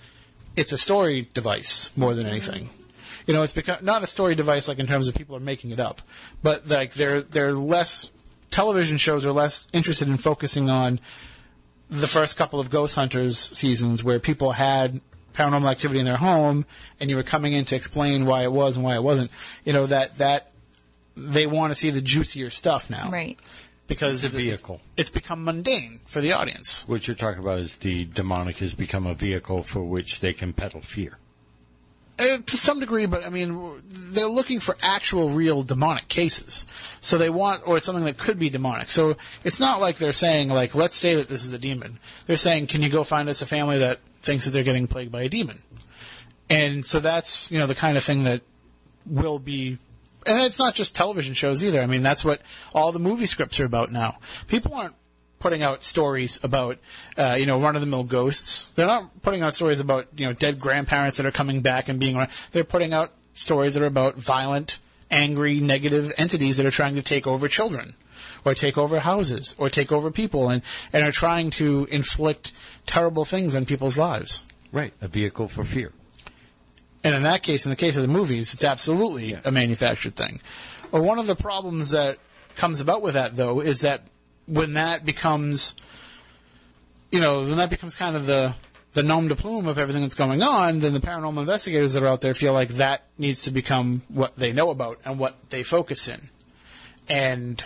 it's a story device more than mm-hmm. anything. You know, it's become not a story device like in terms of people are making it up, but like they're they're less television shows are less interested in focusing on the first couple of Ghost Hunters seasons where people had paranormal activity in their home and you were coming in to explain why it was and why it wasn't. You know that that they want to see the juicier stuff now, Right. Because It's a vehicle. It's become mundane for the audience. What you're talking about is the demonic has become a vehicle for which they can peddle fear. Uh, to some degree, but I mean, they're looking for actual, real demonic cases. So they want, or something that could be demonic. So it's not like they're saying, like, let's say that this is a demon. They're saying, can you go find us a family that thinks that they're getting plagued by a demon? And so that's, you know, the kind of thing that will be, and it's not just television shows either. I mean, that's what all the movie scripts are about now. People aren't putting out stories about, uh, you know, run-of-the-mill ghosts. They're not putting out stories about, you know, dead grandparents that are coming back and being. They're putting out stories that are about violent, angry, negative entities that are trying to take over children, or take over houses, or take over people, and and are trying to inflict terrible things on people's lives. Right. A vehicle for fear. And in that case, in the case of the movies, it's absolutely Yeah. a manufactured thing. Well, one of the problems that comes about with that, though, is that when that becomes, you know, when that becomes kind of the the nom de plume of everything that's going on, then the paranormal investigators that are out there feel like that needs to become what they know about and what they focus in. And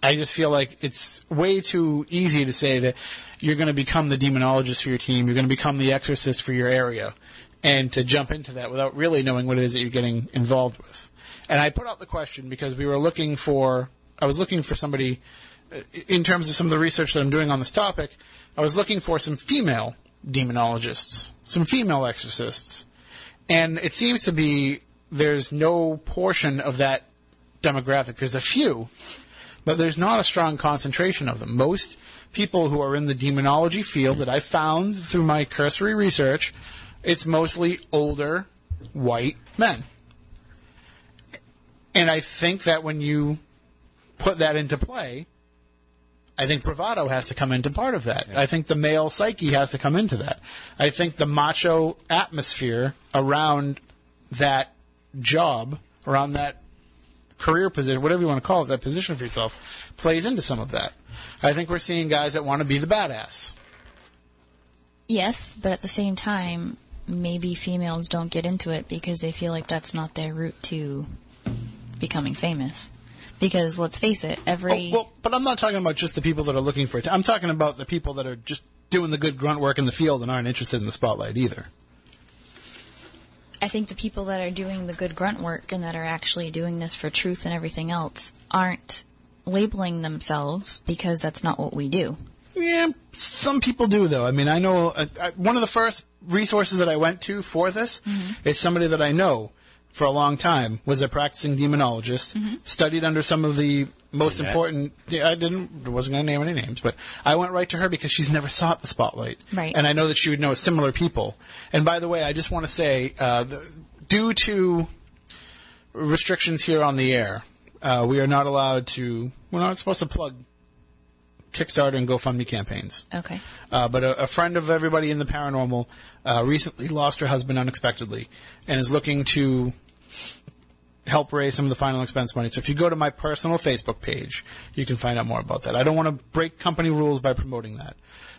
I just feel like it's way too easy to say that you're going to become the demonologist for your team, you're going to become the exorcist for your area, and to jump into that without really knowing what it is that you're getting involved with. And I put out the question because we were looking for, I was looking for somebody in terms of some of the research that I'm doing on this topic, I was looking for some female demonologists, some female exorcists, and it seems to be there's no portion of that demographic. There's a few, but there's not a strong concentration of them. Most people who are in the demonology field that I found through my cursory research, it's mostly older white men. And I think that when you put that into play, I think bravado has to come into part of that. I think the male psyche has to come into that. I think the macho atmosphere around that job, around that career position, whatever you want to call it, that position for yourself, plays into some of that. I think we're seeing guys that want to be the badass. Yes, but at the same time, maybe females don't get into it because they feel like that's not their route to becoming famous. Because let's face it, every Oh, well, but I'm not talking about just the people that are looking for it. I'm talking about the people that are just doing the good grunt work in the field and aren't interested in the spotlight either. I think the people that are doing the good grunt work and that are actually doing this for truth and everything else aren't labeling themselves because that's not what we do. Yeah, some people do though. I mean, I know uh, I, one of the first resources that I went to for this is somebody that I know for a long time was a practicing demonologist, studied under some of the most You met? important. Yeah, I didn't. Wasn't going to name any names, but I went right to her because she's never sought the spotlight, Right. And I know that she would know similar people. And by the way, I just want to say, uh, the, due to restrictions here on the air, uh, we are not allowed to. We're not supposed to plug Kickstarter and GoFundMe campaigns. Okay. Uh, but a, a friend of everybody in the paranormal uh, recently lost her husband unexpectedly and is looking to help raise some of the final expense money. So if you go to my personal Facebook page, you can find out more about that. I don't want to break company rules by promoting that.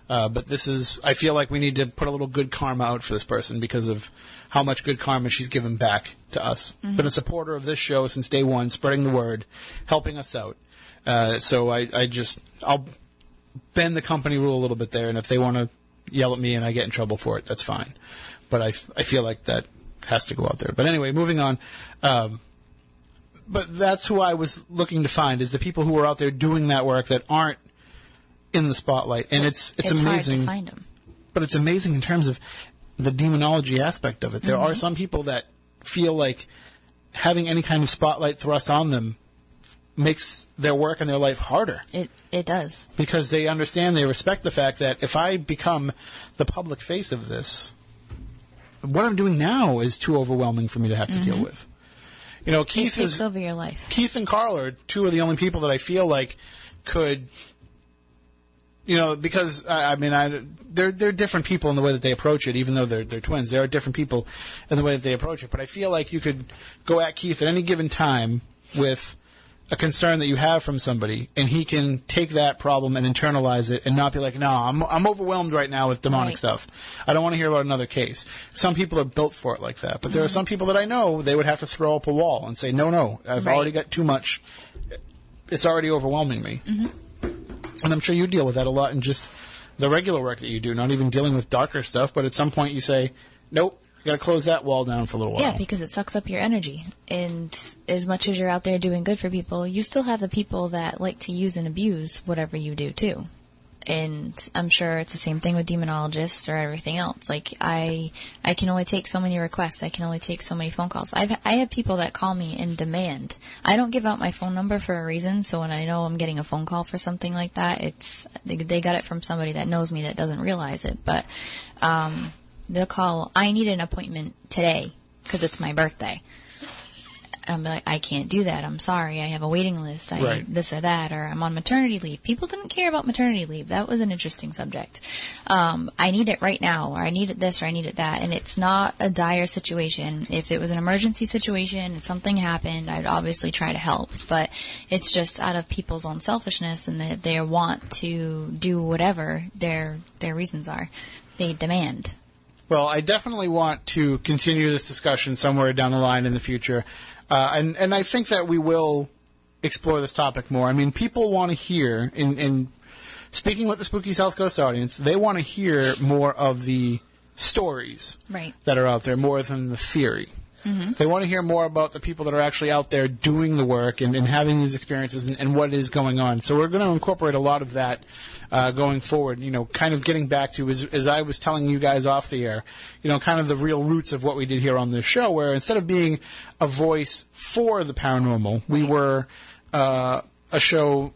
Uh, but this is, I feel like we need to put a little good karma out for this person because of how much good karma she's given back to us. Been a supporter of this show since day one, spreading the word, helping us out. Uh, so I, I just, I'll bend the company rule a little bit there, and if they want to yell at me and I get in trouble for it, that's fine. But I, I feel like that has to go out there. But anyway, moving on. Um, but that's who I was looking to find is the people who are out there doing that work that aren't in the spotlight, and it's it's, hard amazing. to find them. But it's amazing in terms of the demonology aspect of it. There are mm-hmm. some people that feel like having any kind of spotlight thrust on them makes their work and their life harder It it does. because they understand, they respect the fact that if I become the public face of this, what I'm doing now is too overwhelming for me to have to deal mm-hmm. with. You know, It Keith is over your life. Keith and Carl are two of the only people that I feel like could, you know, because I, I mean, I they're they're different people in the way that they approach it. Even though they're they're twins, they are different people in the way that they approach it. But I feel like you could go at Keith at any given time with a concern that you have from somebody, and he can take that problem and internalize it, and not be like, "No, I'm I'm overwhelmed right now with demonic Right. stuff. I don't want to hear about another case." Some people are built for it like that, but there are mm-hmm. some people that I know they would have to throw up a wall and say, "No, no, I've Right. already got too much. It's already overwhelming me." Mm-hmm. And I'm sure you deal with that a lot in just the regular work that you do, not even dealing with darker stuff. But at some point, you say, "Nope, got to close that wall down for a little while." Yeah, because it sucks up your energy. And as much as you're out there doing good for people, you still have the people that like to use and abuse whatever you do too. And I'm sure it's the same thing with demonologists or everything else. Like I, I can only take so many requests. I can only take so many phone calls. I've, I have people that call me and demand. I don't give out my phone number for a reason. So when I know I'm getting a phone call for something like that, it's, they, they got it from somebody that knows me that doesn't realize it. But, um, they'll call, I need an appointment today because it's my birthday. I'm like, I can't do that. I'm sorry. I have a waiting list. I Right. this or that, or I'm on maternity leave. People didn't care about maternity leave. That was an interesting subject. Um, I need it right now, or I need it this, or I need it that. And it's not a dire situation. If it was an emergency situation and something happened, I'd obviously try to help. But it's just out of people's own selfishness and that they want to do whatever their their reasons are. They demand. Well, I definitely want to continue this discussion somewhere down the line in the future, uh, and and I think that we will explore this topic more. I mean, people want to hear in in speaking with the Spooky South Coast audience, they want to hear more of the stories Right. that are out there more than the theory. They want to hear more about the people that are actually out there doing the work and, and having these experiences and, and what is going on. So we're going to incorporate a lot of that uh, going forward. You know, kind of getting back to as, as I was telling you guys off the air. You know, kind of the real roots of what we did here on this show, where instead of being a voice for the paranormal, we were uh, a show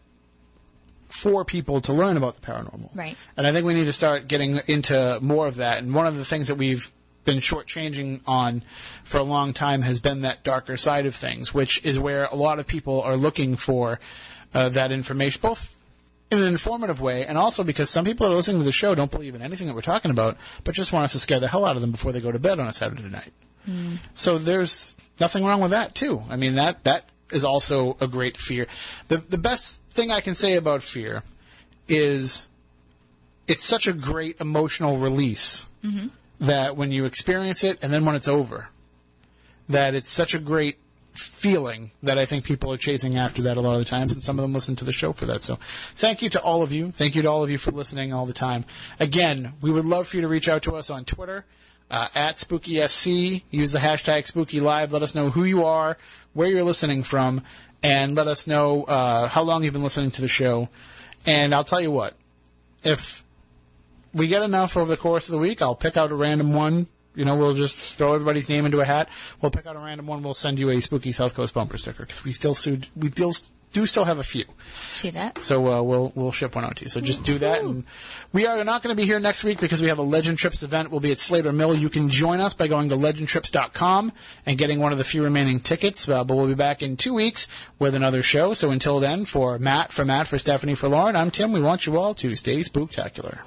for people to learn about the paranormal. Right. And I think we need to start getting into more of that. And one of the things that we've been shortchanging on for a long time has been that darker side of things, which is where a lot of people are looking for uh, that information, both in an informative way and also because some people that are listening to the show don't believe in anything that we're talking about, but just want us to scare the hell out of them before they go to bed on a Saturday night. So there's nothing wrong with that too. I mean that that is also a great fear. The the best thing I can say about fear is it's such a great emotional release that when you experience it and then when it's over, that it's such a great feeling that I think people are chasing after that a lot of the times, and some of them listen to the show for that. So, thank you to all of you. Thank you to all of you for listening all the time. Again, we would love for you to reach out to us on Twitter uh, at SpookySC. Use the hashtag SpookyLive. Let us know who you are, where you're listening from, and let us know uh, how long you've been listening to the show. And I'll tell you what, if we get enough over the course of the week, I'll pick out a random one. You know, we'll just throw everybody's name into a hat. We'll pick out a random one. We'll send you a spooky South Coast bumper sticker because we still sued, we still, do still have a few. See that? So uh, we'll we'll ship one out to you. So just do that. And we are not going to be here next week because we have a Legend Trips event. We'll be at Slater Mill. You can join us by going to legendtrips.com and getting one of the few remaining tickets. Uh, but we'll be back in two weeks with another show. So until then, for Matt, for Matt, for Stephanie, for Lauren, I'm Tim. We want you all to stay spooktacular.